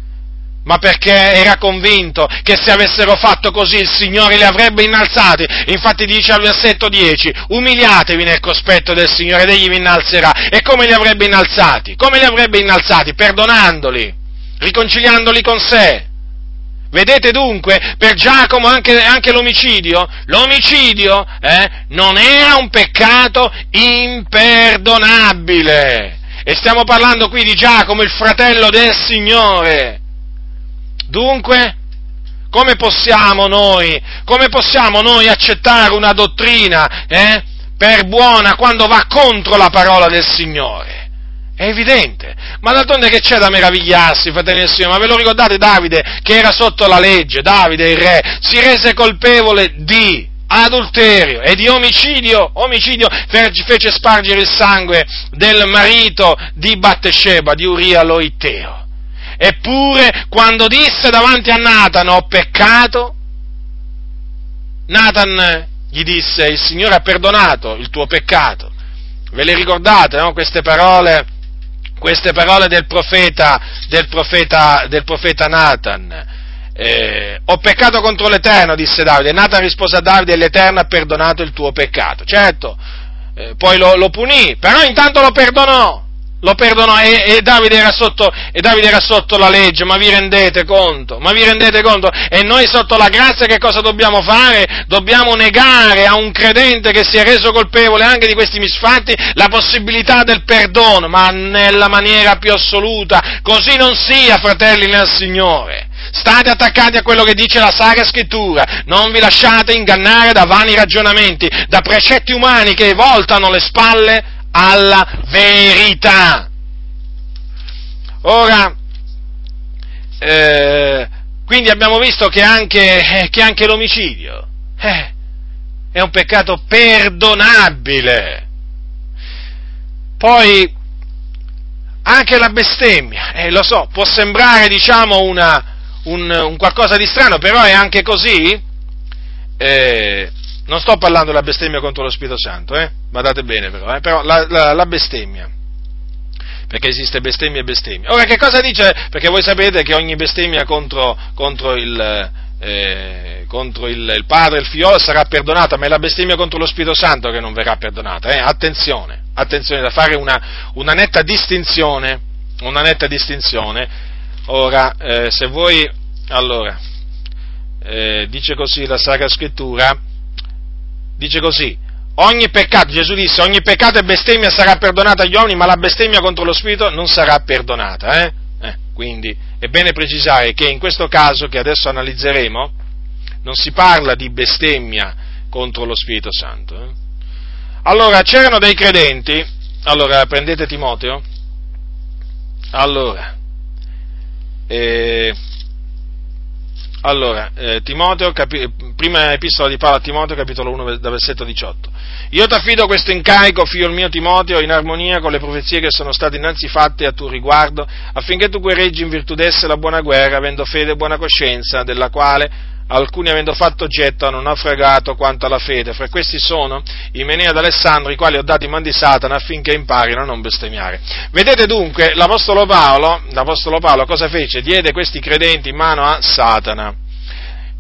ma perché era convinto che se avessero fatto così il Signore li avrebbe innalzati. Infatti dice al versetto 10, umiliatevi nel cospetto del Signore ed egli vi innalzerà. E come li avrebbe innalzati? Come li avrebbe innalzati? Perdonandoli, riconciliandoli con sé. Vedete dunque, per Giacomo anche, anche l'omicidio, l'omicidio eh, non era un peccato imperdonabile. E stiamo parlando qui di Giacomo, il fratello del Signore. Dunque, come possiamo noi, come possiamo noi accettare una dottrina eh, per buona quando va contro la parola del Signore? È evidente. Ma d'altronde che c'è da meravigliarsi, fratelli del Signore? Ma ve lo ricordate Davide che era sotto la legge? Davide, il re, si rese colpevole di adulterio e di omicidio, omicidio fece spargere il sangue del marito di Battesheba, di Uria Loiteo. Eppure, quando disse davanti a Nathan ho peccato, Nathan gli disse il Signore ha perdonato il tuo peccato. Ve le ricordate, no? Queste parole, queste parole del profeta, del profeta, del profeta Nathan. Eh, ho peccato contro l'Eterno, disse Davide. Nathan rispose a Davide, l'Eterno ha perdonato il tuo peccato. Certo, eh, poi lo, lo punì, però intanto lo perdonò lo perdonò e, e, Davide sotto, e, Davide era sotto, la legge, ma vi rendete conto? Ma vi rendete conto? E noi sotto la grazia che cosa dobbiamo fare? Dobbiamo negare a un credente che si è reso colpevole anche di questi misfatti la possibilità del perdono, ma nella maniera più assoluta. Così non sia, fratelli nel Signore. State attaccati a quello che dice la Sacra Scrittura, non vi lasciate ingannare da vani ragionamenti, da precetti umani che voltano le spalle alla verità. Ora, eh, quindi abbiamo visto che anche, eh, che anche l'omicidio eh, è un peccato perdonabile. Poi anche la bestemmia, eh, lo so, può sembrare diciamo una, un, un, qualcosa di strano, però è anche così. Eh, non sto parlando della bestemmia contro lo Spirito Santo, eh? Badate bene però, eh? Però la, la, la bestemmia. Perché esiste bestemmia e bestemmia. Ora che cosa dice? Perché voi sapete che ogni bestemmia contro, contro il, eh, contro il, il, padre il figlio sarà perdonata, ma è la bestemmia contro lo Spirito Santo che non verrà perdonata. Eh? Attenzione, attenzione da fare una, una, netta distinzione. Una netta distinzione. Ora, eh, se voi, allora, eh, dice così la Sacra Scrittura, dice così, ogni peccato, Gesù disse, ogni peccato e bestemmia sarà perdonata agli uomini, ma la bestemmia contro lo Spirito non sarà perdonata. Eh? Eh, quindi è bene precisare che in questo caso che adesso analizzeremo non si parla di bestemmia contro lo Spirito Santo. Eh? Allora, c'erano dei credenti, allora prendete Timoteo, allora, eh, allora, eh, Timoteo, capi- prima epistola di Paolo a Timoteo, capitolo 1, da versetto 18. Io ti affido questo incarico, figlio mio Timoteo, in armonia con le profezie che sono state innanzi fatte a tuo riguardo, affinché tu guerreggi in virtù d'esse la buona guerra, avendo fede e buona coscienza, della quale alcuni avendo fatto oggetto hanno naufragato quanto alla fede. Fra questi sono Imenea ed Alessandro, i quali ho dato in man di Satana affinché imparino a non bestemmiare. Vedete dunque, l'Apostolo Paolo, l'Apostolo Paolo cosa fece? Diede questi credenti in mano a Satana.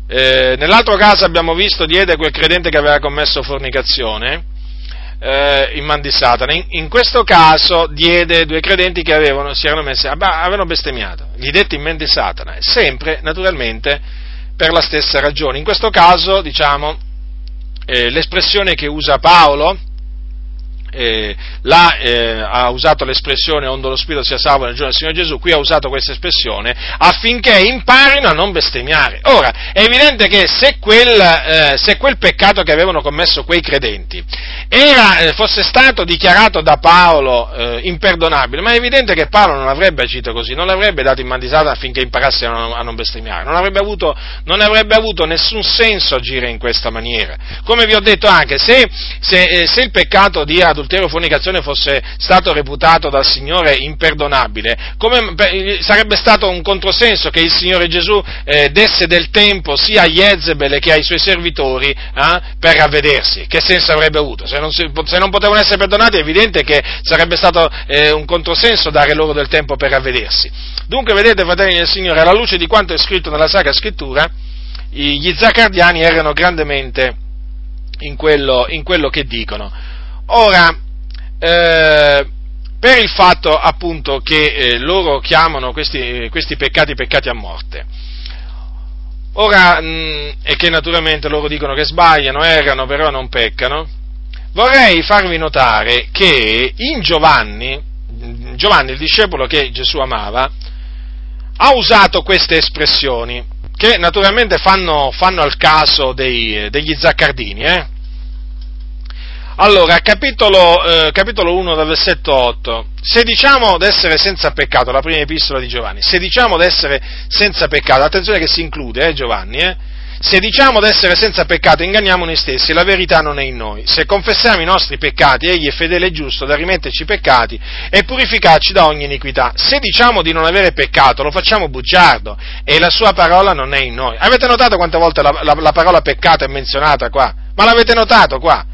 Eh, nell'altro caso abbiamo visto diede quel credente che aveva commesso fornicazione eh, in man di Satana. In, in, questo caso diede due credenti che avevano, si erano messi, avevano bestemmiato, gli detti in man di Satana, sempre naturalmente per la stessa ragione. In questo caso, diciamo, eh, l'espressione che usa Paolo, eh, là eh, ha usato l'espressione onde lo Spirito sia salvo nel giorno del Signore Gesù, qui ha usato questa espressione affinché imparino a non bestemmiare. Ora, è evidente che se quel, eh, se quel peccato che avevano commesso quei credenti era, eh, fosse stato dichiarato da Paolo eh, imperdonabile, ma è evidente che Paolo non avrebbe agito così, non l'avrebbe dato in man di Satana affinché imparassero a non, a non bestemmiare, non avrebbe, avuto, non avrebbe, avuto, nessun senso agire in questa maniera. Come vi ho detto anche, se, se, eh, se il peccato di adulterio adulterio o fornicazione fosse stato reputato dal Signore imperdonabile, come, sarebbe stato un controsenso che il Signore Gesù eh, desse del tempo sia a Jezebel che ai suoi servitori eh, per ravvedersi. Che senso avrebbe avuto? Se non, si, se non, potevano essere perdonati è evidente che sarebbe stato eh, un controsenso dare loro del tempo per ravvedersi. Dunque, vedete, fratelli del Signore, alla luce di quanto è scritto nella Sacra Scrittura, gli zaccardiani erano grandemente in quello, in quello che dicono. Ora, eh, per il fatto appunto che eh, loro chiamano questi, questi, peccati peccati a morte, ora, mh, mm, e che naturalmente loro dicono che sbagliano, errano, però non peccano, vorrei farvi notare che in Giovanni, Giovanni, il discepolo che Gesù amava, ha usato queste espressioni che naturalmente fanno, fanno al caso dei, degli zaccardini, eh? Allora, capitolo, eh, capitolo 1 dal versetto 8. Se diciamo d'essere senza peccato, la prima epistola di Giovanni, se diciamo d'essere senza peccato, attenzione che si include, eh, Giovanni, eh, Se diciamo di essere senza peccato, inganniamo noi stessi, la verità non è in noi. Se confessiamo i nostri peccati, egli è fedele e giusto da rimetterci i peccati e purificarci da ogni iniquità. Se diciamo di non avere peccato, lo facciamo bugiardo e la sua parola non è in noi. Avete notato quante volte la, la, la parola peccato è menzionata qua? Ma l'avete notato qua?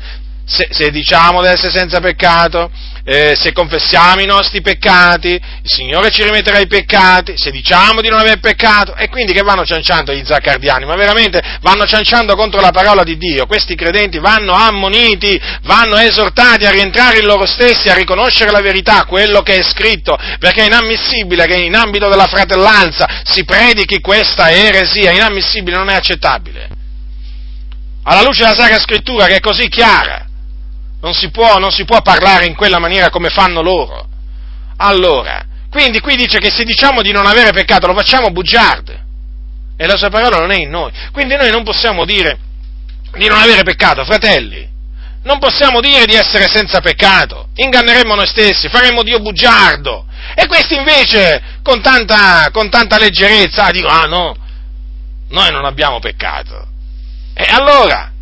Se, se, diciamo di essere senza peccato, eh, se confessiamo i nostri peccati, il Signore ci rimetterà i peccati, se diciamo di non aver peccato, e quindi che vanno cianciando gli zaccardiani, ma veramente vanno cianciando contro la parola di Dio, questi credenti vanno ammoniti, vanno esortati a rientrare in loro stessi, a riconoscere la verità, quello che è scritto, perché è inammissibile che in ambito della fratellanza si predichi questa eresia, è inammissibile, non è accettabile. Alla luce della Sacra Scrittura che è così chiara, non si, può, non si può parlare in quella maniera come fanno loro. Allora, quindi qui dice che se diciamo di non avere peccato lo facciamo bugiardo. E la sua parola non è in noi. Quindi noi non possiamo dire di non avere peccato, fratelli. Non possiamo dire di essere senza peccato. Inganneremmo noi stessi, faremmo Dio bugiardo. E questi invece, con tanta, con tanta leggerezza, dicono, ah no, noi non abbiamo peccato. E allora,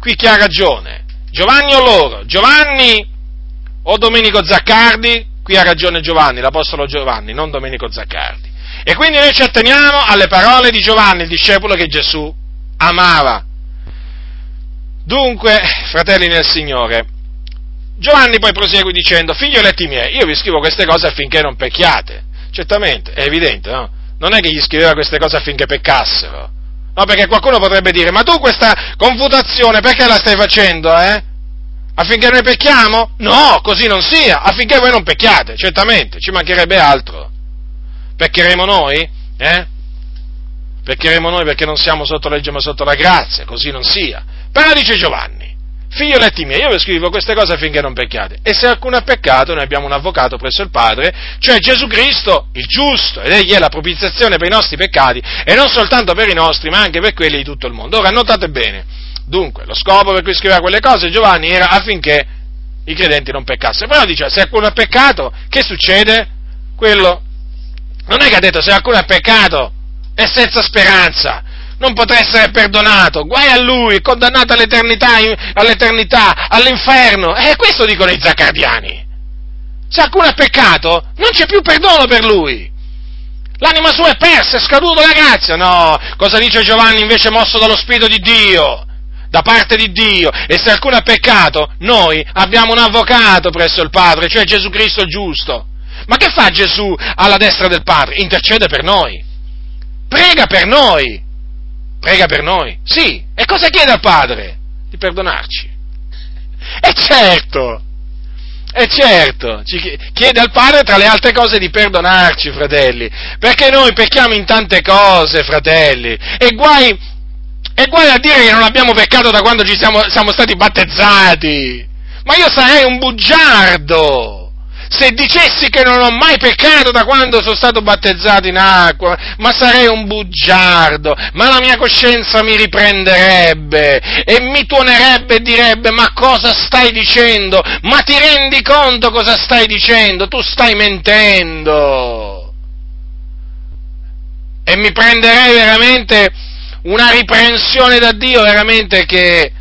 qui chi ha ragione? Giovanni o loro? Giovanni o Domenico Zaccardi? Qui ha ragione Giovanni, l'Apostolo Giovanni, non Domenico Zaccardi. E quindi noi ci atteniamo alle parole di Giovanni, il discepolo che Gesù amava. Dunque, fratelli nel Signore, Giovanni poi prosegue dicendo, figlioletti miei, io vi scrivo queste cose affinché non pecchiate. Certamente, è evidente, no? Non è che gli scriveva queste cose affinché peccassero. No, perché qualcuno potrebbe dire, ma tu questa confutazione perché la stai facendo, eh? Affinché noi pecchiamo? No, così non sia, affinché voi non pecchiate, certamente, ci mancherebbe altro. Peccheremo noi? Eh? Peccheremo noi perché non siamo sotto legge ma sotto la grazia, così non sia. Però dice Giovanni, figlioletti miei, io vi scrivo queste cose affinché non pecchiate. E se alcuno ha peccato, noi abbiamo un avvocato presso il Padre, cioè Gesù Cristo, il giusto, ed egli è la propiziazione per i nostri peccati, e non soltanto per i nostri, ma anche per quelli di tutto il mondo. Ora, notate bene, dunque, lo scopo per cui scriveva quelle cose Giovanni era affinché i credenti non peccassero. Però dice, se alcuno ha peccato, che succede? Quello, non è che ha detto, se alcuno ha peccato, è senza speranza, non potrà essere perdonato, guai a lui, condannato all'eternità, all'eternità all'inferno. E eh, questo dicono i zaccardiani. Se alcuno ha peccato, non c'è più perdono per lui. L'anima sua è persa, è scaduta la grazia. No, cosa dice Giovanni invece mosso dallo Spirito di Dio? Da parte di Dio. E se alcuno ha peccato, noi abbiamo un avvocato presso il Padre, cioè Gesù Cristo giusto. Ma che fa Gesù alla destra del Padre? Intercede per noi. Prega per noi prega per noi. Sì, e cosa chiede al Padre? Di perdonarci. E certo, e certo, chiede al Padre tra le altre cose di perdonarci, fratelli, perché noi pecchiamo in tante cose, fratelli, e guai, e guai a dire che non abbiamo peccato da quando ci siamo, siamo stati battezzati. Ma io sarei un bugiardo se dicessi che non ho mai peccato da quando sono stato battezzato in acqua, ma sarei un bugiardo, ma la mia coscienza mi riprenderebbe e mi tuonerebbe e direbbe ma cosa stai dicendo? Ma ti rendi conto cosa stai dicendo? Tu stai mentendo. E mi prenderei veramente una riprensione da Dio veramente che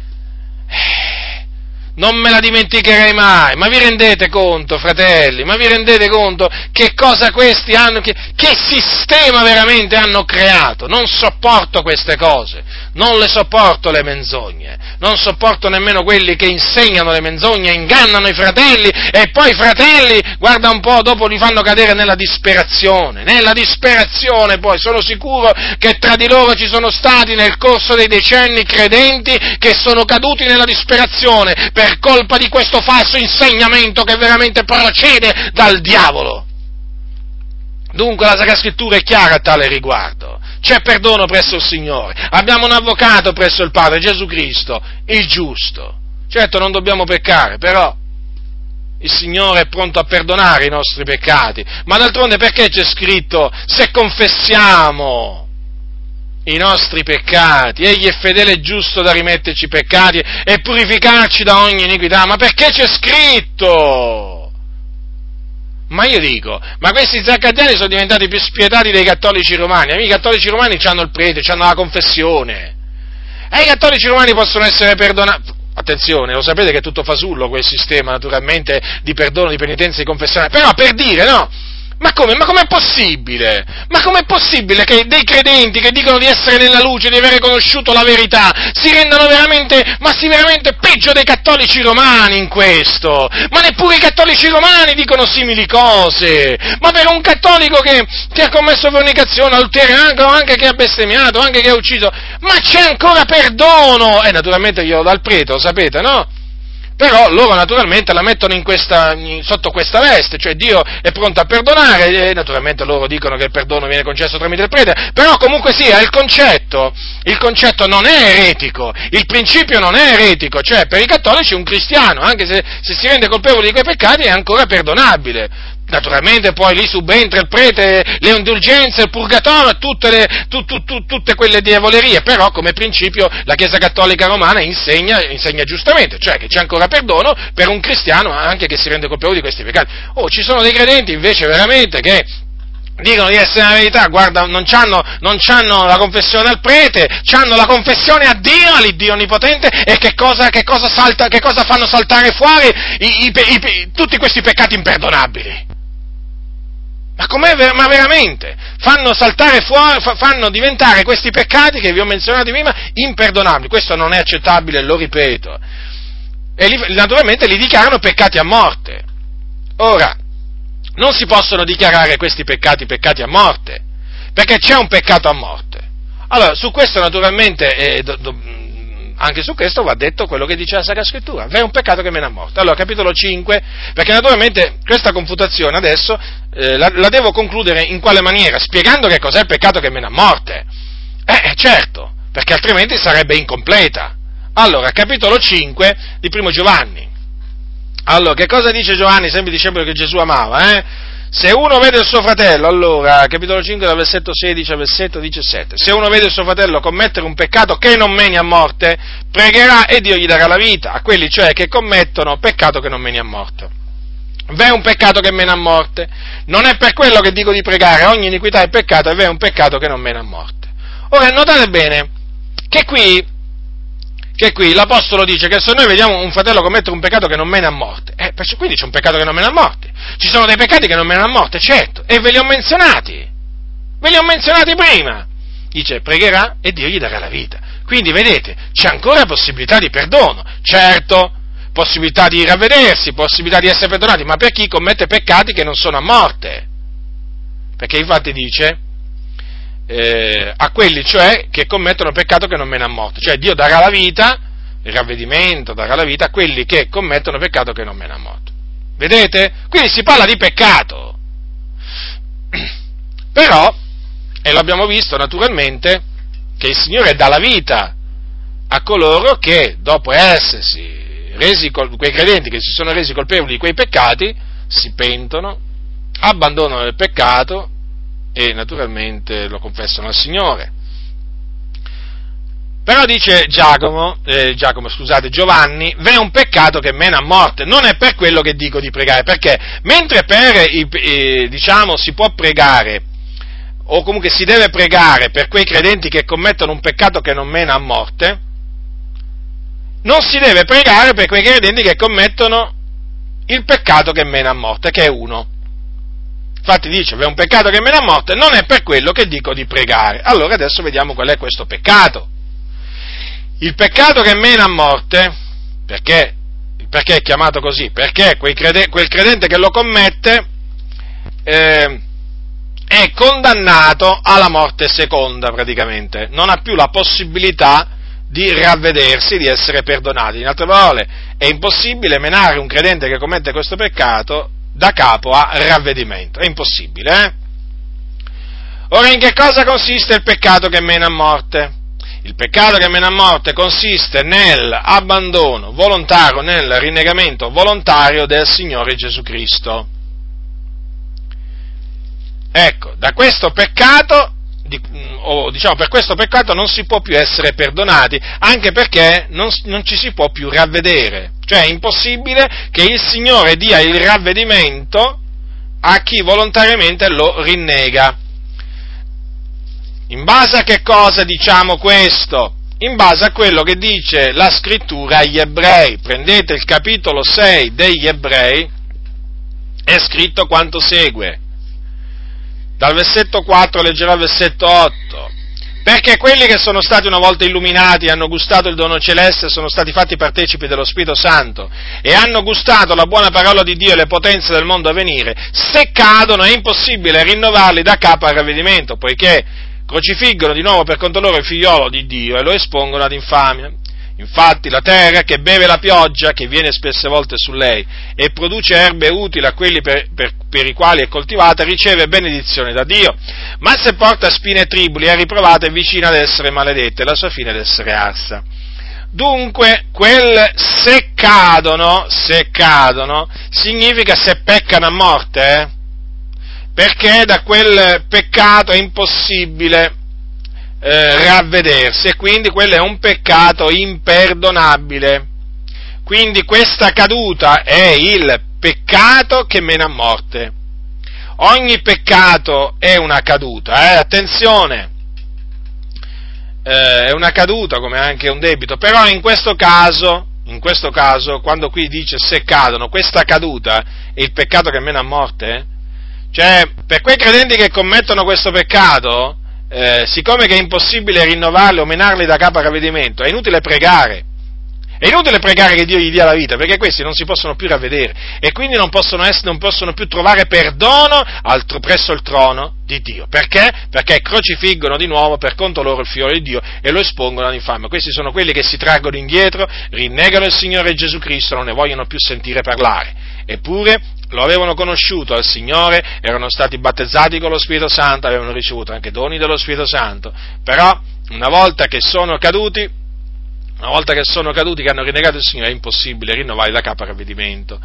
non me la dimenticherei mai. Ma vi rendete conto, fratelli? Ma vi rendete conto che cosa questi hanno, che, che, sistema veramente hanno creato? Non sopporto queste cose, non le sopporto le menzogne, non sopporto nemmeno quelli che insegnano le menzogne, ingannano i fratelli e poi i fratelli, guarda un po', dopo li fanno cadere nella disperazione, nella disperazione poi, sono sicuro che tra di loro ci sono stati nel corso dei decenni credenti che sono caduti nella disperazione per colpa di questo falso insegnamento che veramente procede dal diavolo. Dunque la Sacra Scrittura è chiara a tale riguardo. C'è perdono presso il Signore. Abbiamo un avvocato presso il Padre, Gesù Cristo, il giusto. Certo non dobbiamo peccare, però il Signore è pronto a perdonare i nostri peccati. Ma d'altronde perché c'è scritto se confessiamo i nostri peccati, egli è fedele e giusto da rimetterci i peccati e purificarci da ogni iniquità, ma perché c'è scritto? Ma io dico, ma questi zaccaddiani sono diventati più spietati dei cattolici romani, i cattolici romani hanno il prete, hanno la confessione, E i cattolici romani possono essere perdonati. Attenzione, lo sapete che è tutto fasullo quel sistema, naturalmente, di perdono, di penitenza, di confessione. Però per dire, no? Ma come? Ma com'è possibile? Ma com'è possibile che dei credenti che dicono di essere nella luce, di aver conosciuto la verità, si rendano veramente, ma si veramente peggio dei cattolici romani in questo? Ma neppure i cattolici romani dicono simili cose! Ma per un cattolico che, che ha commesso fornicazione, adulterio, anche che ha bestemmiato, anche che ha ucciso, ma c'è ancora perdono! E naturalmente glielo dà il prete, lo sapete, no? Però loro naturalmente la mettono questa, sotto questa veste, cioè Dio è pronto a perdonare e naturalmente loro dicono che il perdono viene concesso tramite il prete, però comunque sia il concetto, il concetto non è eretico, il principio non è eretico, cioè per i cattolici un cristiano, anche se, se si rende colpevole di quei peccati, è ancora perdonabile. Naturalmente poi lì subentra il prete, le indulgenze, il purgatorio, tutte, le, tu, tu, tu, tutte quelle diavolerie, però come principio la Chiesa Cattolica Romana insegna, insegna, giustamente, cioè che c'è ancora perdono per un cristiano anche che si rende colpevole di questi peccati. Oh, ci sono dei credenti invece veramente che dicono di essere la verità, guarda, non hanno la confessione al prete, hanno la confessione a Dio, all'Iddio Onnipotente, e che cosa, che cosa, salta, che cosa fanno saltare fuori i, i, i, tutti questi peccati imperdonabili? Ma, ma veramente? Fanno saltare fuori, fanno diventare questi peccati che vi ho menzionato prima imperdonabili. Questo non è accettabile, lo ripeto. E li, naturalmente li dichiarano peccati a morte. Ora, non si possono dichiarare questi peccati peccati a morte, perché c'è un peccato a morte. Allora, su questo naturalmente eh, do, do, anche su questo va detto quello che dice la Sacra Scrittura, è un peccato che mena a morte. Allora, capitolo 5, perché naturalmente questa confutazione adesso eh, la, la, devo concludere in quale maniera? Spiegando che cos'è il peccato che mena a morte. Eh, eh, certo, perché altrimenti sarebbe incompleta. Allora, capitolo 5 di Primo Giovanni. Allora, che cosa dice Giovanni, sempre discepolo che Gesù amava, eh? Se uno vede il suo fratello, allora, capitolo 5, dal versetto 16 al versetto 17, se uno vede il suo fratello commettere un peccato che non meni a morte, pregherà e Dio gli darà la vita, a quelli cioè che commettono peccato che non meni a morte. V'è un peccato che mena a morte, non è per quello che dico di pregare, ogni iniquità è peccato e v'è un peccato che non mena a morte. Ora, notate bene che qui che qui l'Apostolo dice che se noi vediamo un fratello commettere un peccato che non mena a morte, eh, quindi c'è un peccato che non mena a morte. Ci sono dei peccati che non menano a morte, certo, e ve li ho menzionati. Ve li ho menzionati prima. Dice, pregherà e Dio gli darà la vita. Quindi, vedete, c'è ancora possibilità di perdono. Certo, possibilità di ravvedersi, possibilità di essere perdonati, ma per chi commette peccati che non sono a morte. Perché infatti dice, eh, a quelli cioè che commettono peccato che non mena a morte. Cioè Dio darà la vita, il ravvedimento, darà la vita a quelli che commettono peccato che non mena a morte. Vedete? Quindi si parla di peccato. Però, e l'abbiamo visto naturalmente, che il Signore dà la vita a coloro che dopo essersi resi, quei credenti che si sono resi colpevoli di quei peccati, si pentono, abbandonano il peccato e naturalmente lo confessano al Signore. Però dice Giacomo, eh, Giacomo, scusate, Giovanni, v'è un peccato che mena a morte, non è per quello che dico di pregare, perché mentre per, eh, diciamo, si può pregare, o comunque si deve pregare per quei credenti che commettono un peccato che non mena a morte, non si deve pregare per quei credenti che commettono il peccato che mena a morte, che è uno. Infatti dice, è un peccato che mena a morte, non è per quello che dico di pregare. Allora adesso vediamo qual è questo peccato. Il peccato che mena a morte, perché, perché è chiamato così? Perché crede, quel credente che lo commette eh, è condannato alla morte seconda praticamente, non ha più la possibilità di ravvedersi, di essere perdonati. In altre parole, è impossibile menare un credente che commette questo peccato da capo a ravvedimento. È impossibile, eh? Ora, in che cosa consiste il peccato che mena a morte? Il peccato che mena a morte consiste nell'abbandono volontario, nel rinnegamento volontario del Signore Gesù Cristo. Ecco, da questo peccato o diciamo per questo peccato non si può più essere perdonati, anche perché non, non, ci si può più ravvedere. Cioè è impossibile che il Signore dia il ravvedimento a chi volontariamente lo rinnega. In base a che cosa diciamo questo? in base a quello che dice la scrittura agli ebrei. Prendete il capitolo 6 degli ebrei, è scritto quanto segue. Dal versetto 4 leggerò il versetto 8. Perché quelli che sono stati una volta illuminati, hanno gustato il dono celeste, sono stati fatti partecipi dello Spirito Santo e hanno gustato la buona parola di Dio e le potenze del mondo a venire, se cadono è impossibile rinnovarli da capo al ravvedimento, poiché crocifiggono di nuovo per conto loro il figliolo di Dio e lo espongono ad infamia. Infatti la terra che beve la pioggia, che viene spesse volte su lei, e produce erbe utili a quelli per, per, per, i quali è coltivata, riceve benedizione da Dio. Ma se porta spine e tribuli è riprovata e vicina ad essere maledetta e la sua fine ad essere arsa. Dunque, quel se cadono, se cadono, significa se peccano a morte, eh? perché da quel peccato è impossibile eh, ravvedersi e quindi quello è un peccato imperdonabile. Quindi questa caduta è il peccato che mena a morte. Ogni peccato è una caduta, eh? attenzione, eh, è una caduta come anche un debito, però in questo caso, in questo caso, quando qui dice se cadono, questa caduta è il peccato che mena a morte? Cioè, per quei credenti che commettono questo peccato, eh, siccome è impossibile rinnovarli o menarli da capo a ravvedimento, è inutile pregare. È inutile pregare che Dio gli dia la vita, perché questi non si possono più ravvedere e quindi non possono, essere, non possono più trovare perdono altro, presso il trono di Dio. Perché? Perché crocifiggono di nuovo per conto loro il figlio di Dio e lo espongono all'infame. Questi sono quelli che si traggono indietro, rinnegano il Signore Gesù Cristo, non ne vogliono più sentire parlare. Eppure lo avevano conosciuto al Signore, erano stati battezzati con lo Spirito Santo, avevano ricevuto anche doni dello Spirito Santo, però una volta che sono caduti, una volta che sono caduti, che hanno rinnegato il Signore, è impossibile rinnovare da capo al ravvedimento.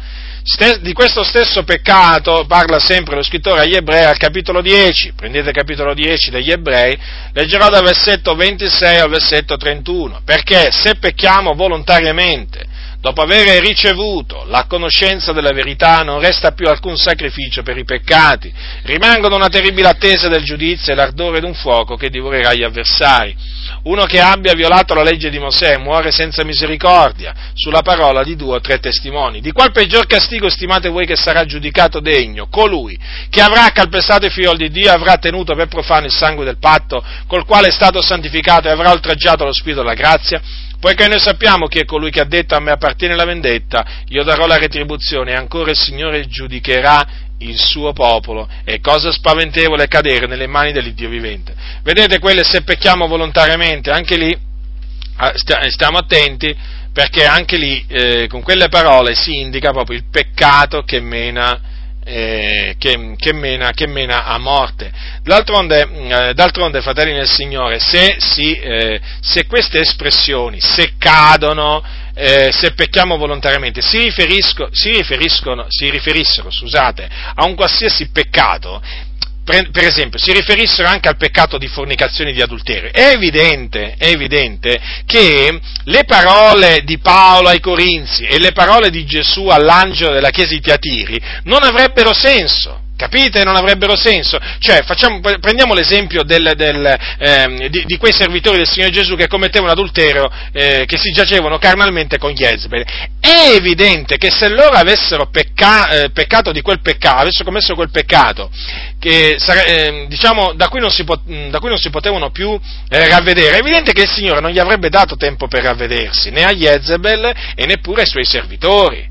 Di questo stesso peccato parla sempre lo scrittore agli ebrei al capitolo 10, prendete il capitolo 10 degli ebrei, leggerò dal versetto 26 al versetto 31, perché se pecchiamo volontariamente, dopo aver ricevuto la conoscenza della verità, non resta più alcun sacrificio per i peccati, rimangono una terribile attesa del giudizio e l'ardore d'un fuoco che divorerà gli avversari. Uno che abbia violato la legge di Mosè muore senza misericordia, sulla parola di due o tre testimoni. Di qual peggior castigo stimate voi che sarà giudicato degno? Colui che avrà calpestato i figli di Dio avrà tenuto per profano il sangue del patto, col quale è stato santificato e avrà oltraggiato lo spirito della grazia? Poiché noi sappiamo chi è colui che ha detto a me appartiene la vendetta, io darò la retribuzione e ancora il Signore giudicherà il suo popolo. È cosa spaventevole cadere nelle mani dell'Iddio vivente. Vedete quelle se pecchiamo volontariamente, anche lì ah, stiamo attenti perché anche lì eh, con quelle parole si indica proprio il peccato che mena eh, che, che, mena, che, mena, a morte. D'altronde, eh, d'altronde fratelli nel Signore, se, si, eh, se, queste espressioni, se cadono, eh, se pecchiamo volontariamente, si, si, si riferissero scusate, a un qualsiasi peccato, per esempio, si riferissero anche al peccato di fornicazione e di adulterio. È evidente, è evidente che le parole di Paolo ai Corinzi e le parole di Gesù all'angelo della chiesa di Tiatiri non avrebbero senso. Capite? Non avrebbero senso. Cioè, facciamo, prendiamo l'esempio del, del, eh, di, di, quei servitori del Signore Gesù che commettevano adulterio, eh, che si giacevano carnalmente con Jezebel. È evidente che se loro avessero pecca, eh, peccato di quel peccato, avessero commesso quel peccato, che, eh, diciamo, da cui, si, da cui, non si, potevano più eh, ravvedere, è evidente che il Signore non gli avrebbe dato tempo per ravvedersi, né a Jezebel e neppure ai suoi servitori.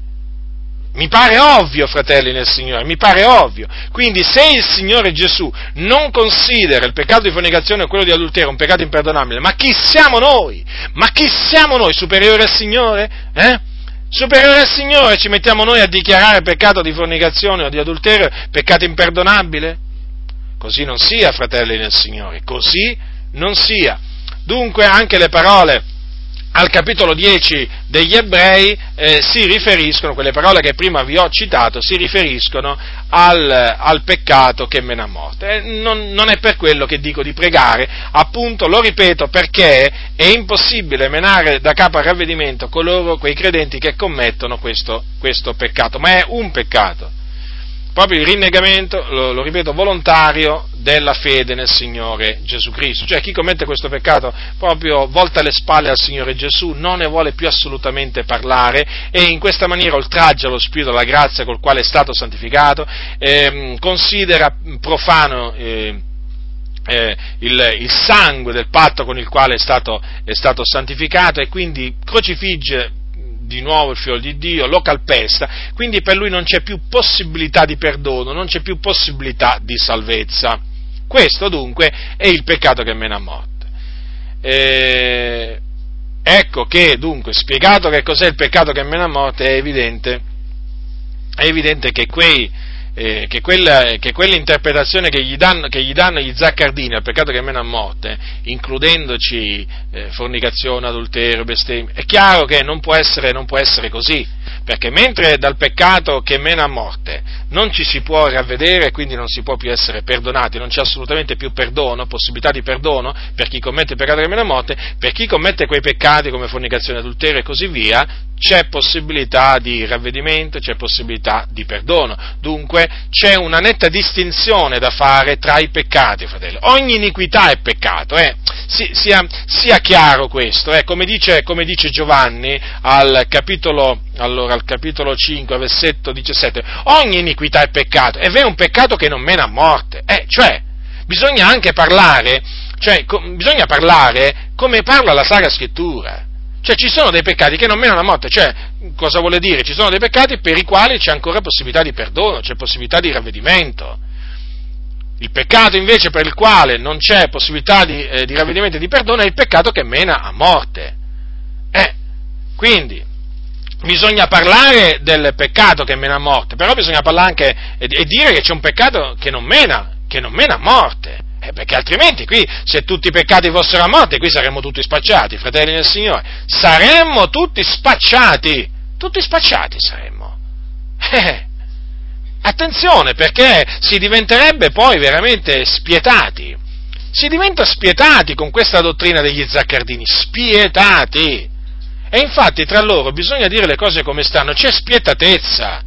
Mi pare ovvio, fratelli nel Signore, mi pare ovvio. Quindi se il Signore Gesù non considera il peccato di fornicazione o quello di adulterio un peccato imperdonabile, ma chi siamo noi? Ma chi siamo noi? Superiori al Signore? Eh? Superiore al Signore ci mettiamo noi a dichiarare peccato di fornicazione o di adulterio peccato imperdonabile? Così non sia, fratelli nel Signore, così non sia. Dunque anche le parole al capitolo 10 degli ebrei eh, si riferiscono, quelle parole che prima vi ho citato, si riferiscono al, al peccato che mena a morte. Eh, non, non, è per quello che dico di pregare, appunto, lo ripeto, perché è impossibile menare da capo al ravvedimento coloro, quei credenti che commettono questo, questo peccato, ma è un peccato proprio il rinnegamento, lo, lo, ripeto, volontario della fede nel Signore Gesù Cristo. Cioè chi commette questo peccato proprio volta le spalle al Signore Gesù, non ne vuole più assolutamente parlare e in questa maniera oltraggia lo Spirito della grazia col quale è stato santificato, eh, considera profano eh, eh, il, il, sangue del patto con il quale è stato, è stato santificato e quindi crocifigge di nuovo il figlio di Dio, lo calpesta, quindi per lui non c'è più possibilità di perdono, non c'è più possibilità di salvezza. Questo dunque è il peccato che mena a morte. Eh, ecco che dunque, spiegato che cos'è il peccato che mena a morte, è evidente, è evidente che quei eh, che, quella, che, quell'interpretazione che gli, danno, che gli, danno, gli zaccardini al peccato che mena a morte, includendoci eh, fornicazione, adulterio, bestemmia, è chiaro che non può, essere, non può essere così, perché mentre dal peccato che mena a morte non ci si può ravvedere quindi non si può più essere perdonati, non c'è assolutamente più perdono, possibilità di perdono per chi commette il peccato che mena a morte, per chi commette quei peccati come fornicazione, adulterio e così via, c'è possibilità di ravvedimento, c'è possibilità di perdono. Dunque c'è una netta distinzione da fare tra i peccati, fratelli. Ogni iniquità è peccato, eh? Sia, sia, chiaro questo, eh? come, dice, come, dice, Giovanni al capitolo, allora, al capitolo 5, versetto 17, ogni iniquità è peccato, e è un peccato che non mena a morte, eh? cioè bisogna anche parlare, cioè, co- bisogna parlare come parla la Sacra Scrittura cioè ci sono dei peccati che non menano a morte, cioè cosa vuole dire? Ci sono dei peccati per i quali c'è ancora possibilità di perdono, c'è possibilità di ravvedimento. Il peccato invece per il quale non c'è possibilità di, eh, di ravvedimento e di perdono è il peccato che mena a morte. Eh, quindi bisogna parlare del peccato che mena a morte, però bisogna parlare anche e, e dire che c'è un peccato che non mena, che non mena a morte. Eh, perché altrimenti qui, se tutti i peccati fossero a morte, qui saremmo tutti spacciati, fratelli del Signore. Saremmo tutti spacciati, tutti spacciati saremmo. Eh, attenzione, perché si diventerebbe poi veramente spietati. Si diventa spietati con questa dottrina degli zaccardini, spietati. E infatti tra loro bisogna dire le cose come stanno, c'è spietatezza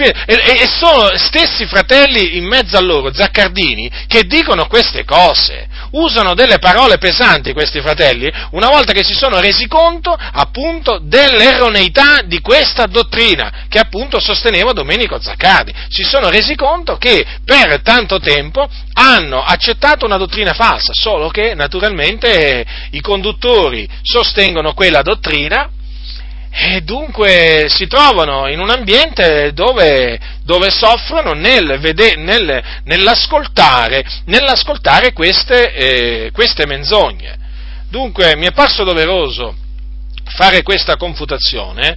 e sono stessi fratelli in mezzo a loro, zaccardini, che dicono queste cose. Usano delle parole pesanti questi fratelli una volta che si sono resi conto appunto dell'erroneità di questa dottrina che appunto sosteneva Domenico Zaccardi. Si sono resi conto che per tanto tempo hanno accettato una dottrina falsa, solo che naturalmente i conduttori sostengono quella dottrina e dunque si trovano in un ambiente dove, dove soffrono nel vede, nel, nell'ascoltare, nell'ascoltare queste, eh, queste, menzogne. Dunque mi è parso doveroso fare questa confutazione,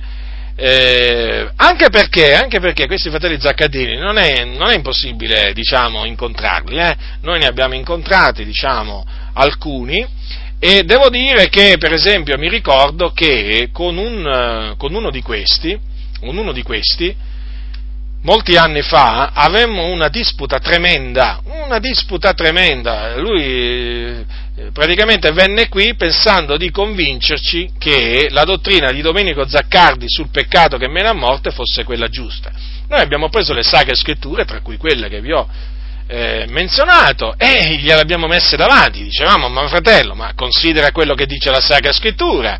eh, anche, perché, anche, perché, questi fratelli Zaccadini non è, non è impossibile diciamo, incontrarli, eh? noi ne abbiamo incontrati diciamo, alcuni, e devo dire che, per esempio, mi ricordo che con, un, con, uno, di questi, con uno di questi, molti anni fa, avemmo una disputa tremenda, una disputa tremenda. Lui eh, praticamente venne qui pensando di convincerci che la dottrina di Domenico Zaccardi sul peccato che mena a morte fosse quella giusta. Noi abbiamo preso le sacre scritture, tra cui quelle che vi ho eh, menzionato e gliele abbiamo messe davanti, dicevamo, ma fratello, ma considera quello che dice la Sacra Scrittura.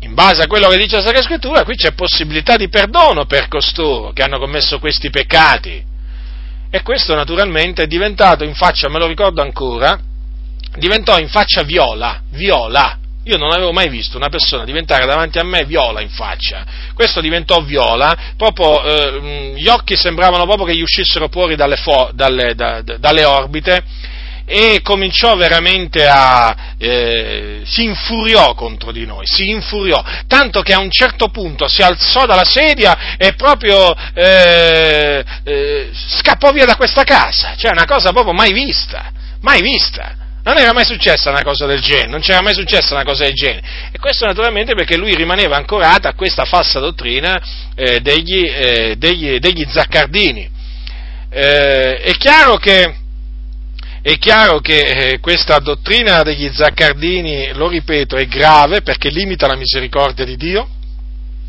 In base a quello che dice la Sacra Scrittura, qui c'è possibilità di perdono per costoro che hanno commesso questi peccati. E questo naturalmente è diventato in faccia, me lo ricordo ancora, diventò in faccia viola, viola, io non avevo mai visto una persona diventare davanti a me viola in faccia. Questo diventò viola, proprio eh, gli occhi sembravano proprio che gli uscissero fuori dalle, fo- dalle, da, dalle orbite e cominciò veramente a... Eh, si infuriò contro di noi, si infuriò, tanto che a un certo punto si alzò dalla sedia e proprio eh, eh, scappò via da questa casa, cioè una cosa proprio mai vista, mai vista. Non era mai successa una cosa del genere, non c'era mai successa una cosa del genere. E questo naturalmente perché lui rimaneva ancorato a questa falsa dottrina eh, degli, eh, degli, degli, zaccardini. Eh, è chiaro che, è chiaro che eh, questa dottrina degli zaccardini, lo ripeto, è grave perché limita la misericordia di Dio,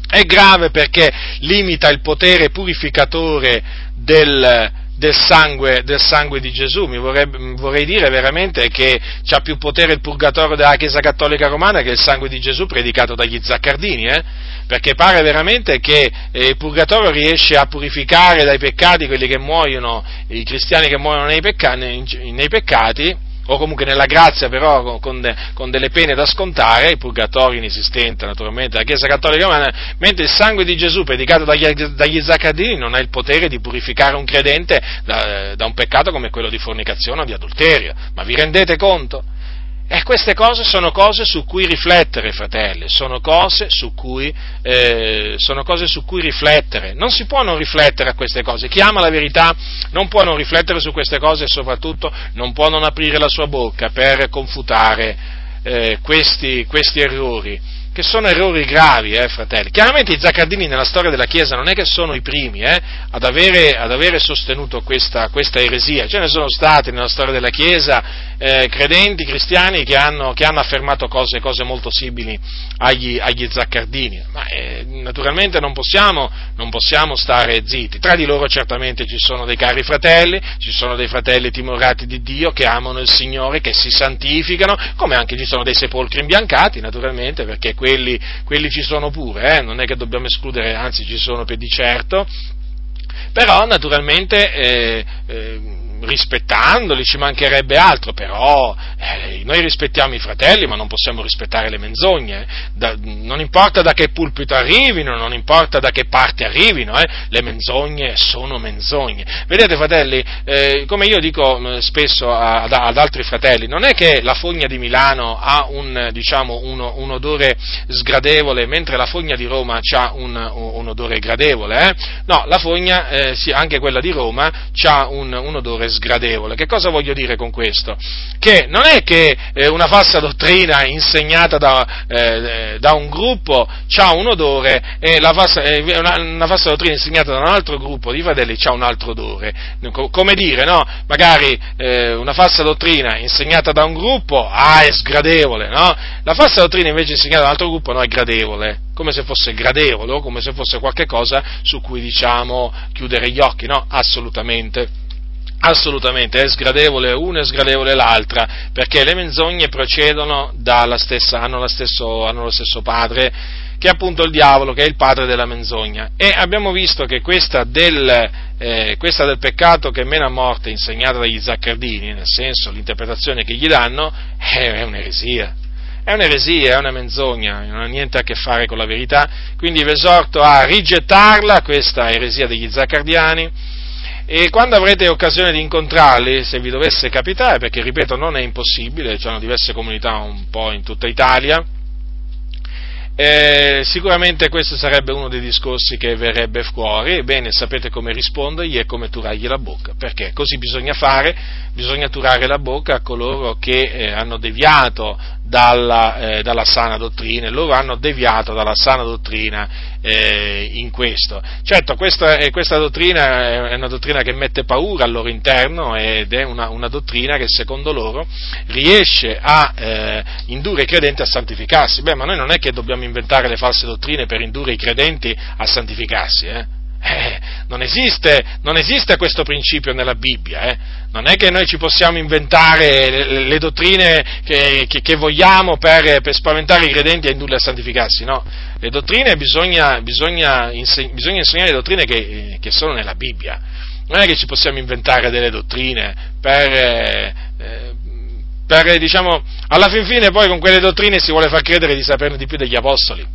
è grave perché limita il potere purificatore del, del sangue, del sangue, di Gesù. Mi vorrei, vorrei dire veramente che ha più potere il purgatorio della Chiesa Cattolica Romana che il sangue di Gesù predicato dagli zaccardini, eh? perché pare veramente che eh, il purgatorio riesce a purificare dai peccati quelli che muoiono, i cristiani che muoiono nei, pecca- nei, nei peccati, o comunque nella grazia però con, de, con, delle pene da scontare, il purgatorio inesistente naturalmente, la Chiesa Cattolica Romana, mentre il sangue di Gesù predicato dagli, dagli Zaccardini non ha il potere di purificare un credente da, da un peccato come quello di fornicazione o di adulterio. Ma vi rendete conto? E queste cose sono cose su cui riflettere, fratelli, sono cose su cui, eh, cose su cui riflettere. Non si può non riflettere a queste cose. Chi ama la verità non può non riflettere su queste cose e soprattutto non può non aprire la sua bocca per confutare eh, questi, questi errori che sono errori gravi, eh, fratelli. Chiaramente i zaccardini nella storia della Chiesa non è che sono i primi eh, ad, avere, ad, avere, sostenuto questa, questa, eresia, ce ne sono stati nella storia della Chiesa eh, credenti, cristiani che hanno, che hanno affermato cose, cose, molto simili agli, agli zaccardini, ma eh, naturalmente non possiamo, non possiamo stare zitti. Tra di loro certamente ci sono dei cari fratelli, ci sono dei fratelli timorati di Dio che amano il Signore, che si santificano, come anche ci sono dei sepolcri imbiancati, naturalmente, perché quelli, quelli ci sono pure, eh? non è che dobbiamo escludere, anzi ci sono per di certo, però naturalmente eh, eh, rispettandoli, ci mancherebbe altro, però eh, noi rispettiamo i fratelli, ma non possiamo rispettare le menzogne. Da, non importa da che pulpito arrivino, non importa da che parte arrivino, eh, le menzogne sono menzogne. Vedete, fratelli, eh, come io dico mm, spesso ad, ad, altri fratelli, non è che la fogna di Milano ha un, diciamo, uno, un odore sgradevole, mentre la fogna di Roma ha un, un odore gradevole. Eh. No, la fogna, eh, sì, anche quella di Roma, ha un, un odore sgradevole. Che cosa voglio dire con questo? Che non è che eh, una falsa dottrina insegnata da, eh, da un gruppo ha un odore e falsa, eh, una, una, falsa dottrina insegnata da un altro gruppo di fratelli ha un altro odore. Come dire, no? Magari eh, una falsa dottrina insegnata da un gruppo, ah, è sgradevole, no? La falsa dottrina invece insegnata da un altro gruppo, no, è gradevole come se fosse gradevole o come se fosse qualcosa su cui diciamo chiudere gli occhi, no? Assolutamente Assolutamente, è sgradevole una e sgradevole l'altra, perché le menzogne procedono dalla stessa, hanno, stesso, hanno, lo stesso padre, che è appunto il diavolo, che è il padre della menzogna. E abbiamo visto che questa del, eh, questa del peccato che mena a morte, insegnata dagli zaccardini, nel senso l'interpretazione che gli danno, è, è un'eresia. È un'eresia, è una menzogna, non ha niente a che fare con la verità, quindi vi esorto a rigettarla, questa eresia degli zaccardiani, e quando avrete occasione di incontrarli, se vi dovesse capitare, perché ripeto non è impossibile, ci sono diverse comunità un po' in tutta Italia, eh, sicuramente questo sarebbe uno dei discorsi che verrebbe fuori, ebbene sapete come rispondergli e come turargli la bocca, perché? Così bisogna fare, bisogna turare la bocca a coloro che eh, hanno deviato dalla, eh, dalla, sana dottrina, e loro hanno deviato dalla sana dottrina eh, in questo. Certo, questa, eh, questa, dottrina è una dottrina che mette paura al loro interno ed è una, una dottrina che secondo loro riesce a eh, indurre i credenti a santificarsi. Beh, ma noi non è che dobbiamo inventare le false dottrine per indurre i credenti a santificarsi, eh? Non, esiste, non, esiste, questo principio nella Bibbia, eh? non è che noi ci possiamo inventare le, le dottrine che, che, che vogliamo per, per, spaventare i credenti e indurli a santificarsi, no, le dottrine bisogna, bisogna, inseg- bisogna insegnare le dottrine che, che, sono nella Bibbia, non è che ci possiamo inventare delle dottrine per, eh, per diciamo, alla fin fine poi con quelle dottrine si vuole far credere di saperne di più degli apostoli.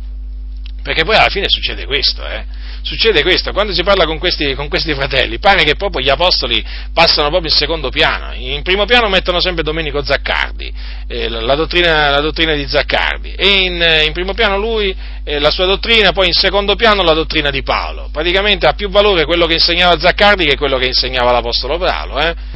Perché poi alla fine succede questo, eh? Succede questo, quando si parla con questi, con questi, fratelli, pare che proprio gli apostoli passano proprio in secondo piano. In primo piano mettono sempre Domenico Zaccardi, eh, la, dottrina, la, dottrina, di Zaccardi, e in, in primo piano lui, eh, la sua dottrina, poi in secondo piano la dottrina di Paolo. Praticamente ha più valore quello che insegnava Zaccardi che quello che insegnava l'apostolo Paolo, eh?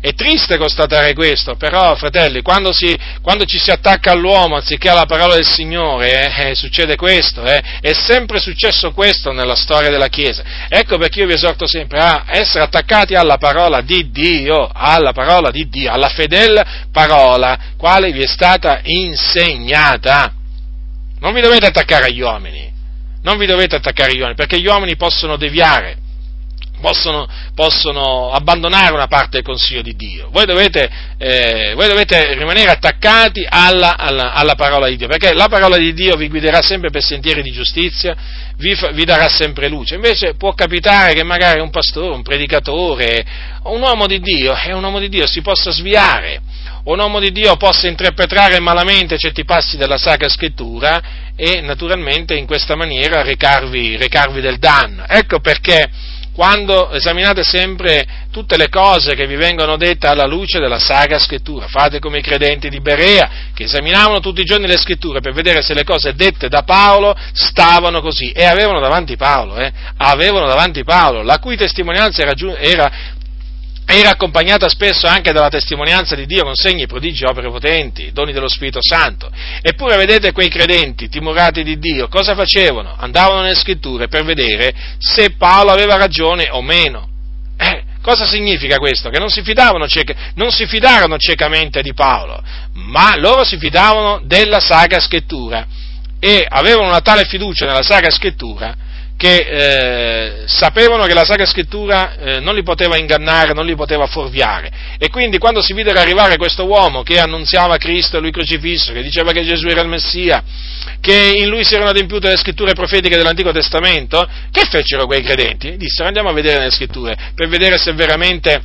È triste constatare questo, però, fratelli, quando, si, quando ci si attacca all'uomo anziché alla parola del Signore, eh, eh, succede questo, eh. è sempre successo questo nella storia della Chiesa. Ecco perché io vi esorto sempre a essere attaccati alla parola di Dio, alla parola di Dio, alla fedele parola, quale vi è stata insegnata. Non vi dovete attaccare agli uomini, non vi dovete attaccare agli uomini, perché gli uomini possono deviare possono, possono, abbandonare una parte del consiglio di Dio. Voi dovete, eh, voi dovete rimanere attaccati alla, alla, alla, parola di Dio, perché la parola di Dio vi guiderà sempre per sentieri di giustizia, vi, vi, darà sempre luce. Invece può capitare che magari un pastore, un predicatore, un uomo di Dio, è un uomo di Dio, si possa sviare, un uomo di Dio possa interpretare malamente certi passi della Sacra Scrittura e naturalmente in questa maniera recarvi, recarvi del danno. Ecco perché quando esaminate sempre tutte le cose che vi vengono dette alla luce della Sacra Scrittura. Fate come i credenti di Berea, che esaminavano tutti i giorni le Scritture per vedere se le cose dette da Paolo stavano così. E avevano davanti Paolo, eh? avevano davanti Paolo, la cui testimonianza era, era era accompagnata spesso anche dalla testimonianza di Dio con segni, prodigi, opere potenti, doni dello Spirito Santo. Eppure vedete quei credenti timorati di Dio, cosa facevano? Andavano nelle scritture per vedere se Paolo aveva ragione o meno. Eh, cosa significa questo? Che non si, cieca, non si fidarono ciecamente di Paolo, ma loro si fidavano della Sacra Scrittura e avevano una tale fiducia nella Sacra Scrittura che eh, sapevano che la Sacra Scrittura eh, non li poteva ingannare, non li poteva fuorviare. E quindi quando si videro arrivare questo uomo che annunziava Cristo e lui crocifisso, che diceva che Gesù era il Messia, che in lui si erano adempiute le scritture profetiche dell'Antico Testamento, che fecero quei credenti? Dissero andiamo a vedere nelle scritture, per vedere se veramente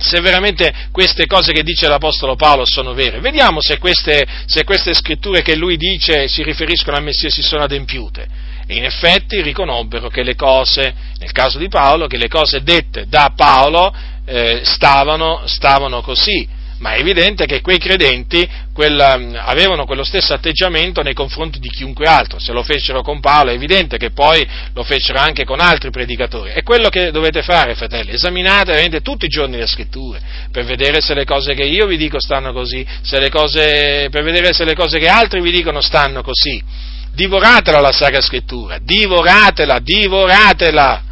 se veramente queste cose che dice l'Apostolo Paolo sono vere. Vediamo se queste, se queste scritture che lui dice si riferiscono al Messia si sono adempiute. E in effetti riconobbero che le cose, nel caso di Paolo, che le cose dette da Paolo eh, stavano, stavano così. Ma è evidente che quei credenti quella, mm, avevano quello stesso atteggiamento nei confronti di chiunque altro, se lo fecero con Paolo è evidente che poi lo fecero anche con altri predicatori. È quello che dovete fare, fratelli, esaminate veramente tutti i giorni le scritture, per vedere se le cose che io vi dico stanno così, cose, per vedere se le cose che altri vi dicono stanno così divoratela la Sacra Scrittura, divoratela, divoratela.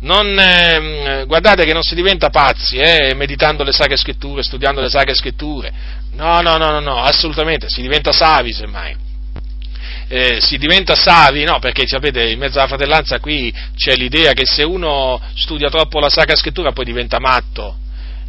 Non, eh, guardate che non si diventa pazzi eh, meditando le Sacre Scritture, studiando le Sacre Scritture. No, no, no, no, no, assolutamente, si diventa savi semmai. Eh, si diventa savi, no, perché sapete, in mezzo alla fratellanza qui c'è l'idea che se uno studia troppo la Sacra Scrittura poi diventa matto.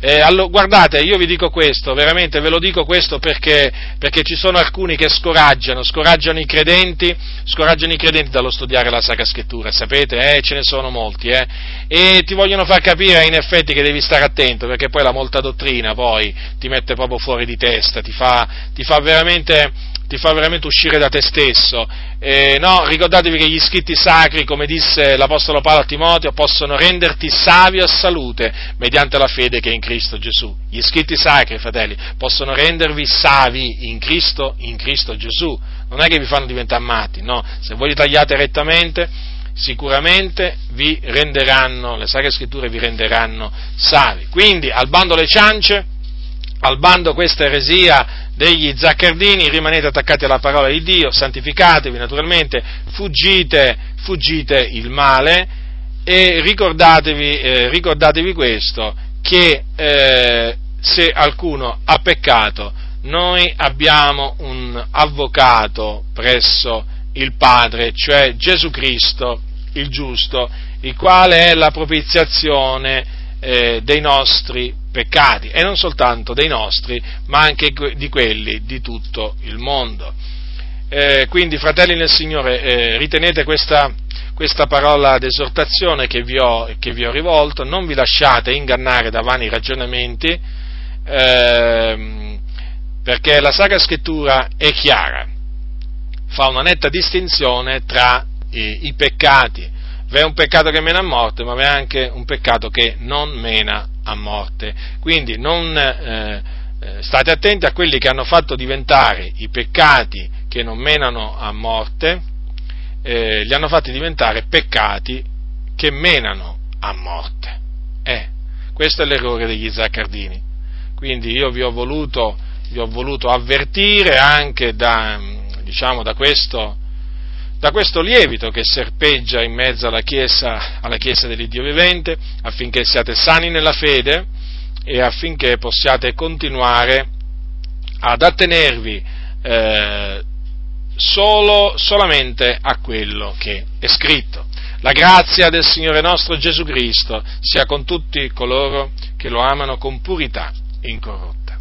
Eh, allora, guardate, io vi dico questo, veramente ve lo dico questo perché, perché, ci sono alcuni che scoraggiano, scoraggiano i credenti, scoraggiano i credenti dallo studiare la Sacra Scrittura, sapete, eh, ce ne sono molti, eh, e ti vogliono far capire in effetti che devi stare attento, perché poi la molta dottrina poi ti mette proprio fuori di testa, ti fa, ti fa veramente ti fa veramente uscire da te stesso. Eh, no, ricordatevi che gli scritti sacri, come disse l'Apostolo Paolo a Timoteo, possono renderti savio a salute mediante la fede che è in Cristo Gesù. Gli scritti sacri, fratelli, possono rendervi savi in Cristo, in Cristo Gesù. Non è che vi fanno diventare matti, no. Se voi li tagliate rettamente, sicuramente vi renderanno, le sacre scritture vi renderanno savi. Quindi, al bando le ciance, al bando questa eresia degli zaccardini, rimanete attaccati alla parola di Dio, santificatevi naturalmente, fuggite, fuggite il male e ricordatevi, eh, ricordatevi questo, che eh, se qualcuno ha peccato, noi abbiamo un avvocato presso il Padre, cioè Gesù Cristo, il giusto, il quale è la propiziazione eh, dei nostri peccati e non soltanto dei nostri, ma anche di quelli di tutto il mondo. Eh, quindi, fratelli nel Signore, eh, ritenete questa, questa parola d'esortazione che vi, ho, che vi, ho, rivolto, non vi lasciate ingannare da vani ragionamenti, eh, perché la Sacra Scrittura è chiara, fa una netta distinzione tra i, i peccati V'è un peccato che mena a morte, ma v'è anche un peccato che non mena a morte. Quindi non, eh, eh, state attenti a quelli che hanno fatto diventare i peccati che non menano a morte, eh, li hanno fatti diventare peccati che menano a morte. Eh, questo è l'errore degli zaccardini. Quindi io vi ho voluto, vi ho voluto avvertire anche da, diciamo, da questo da questo lievito che serpeggia in mezzo alla Chiesa, alla chiesa dell'Iddio vivente, affinché siate sani nella fede e affinché possiate continuare ad attenervi eh, solo, solamente a quello che è scritto. La grazia del Signore nostro Gesù Cristo sia con tutti coloro che lo amano con purità incorrotta.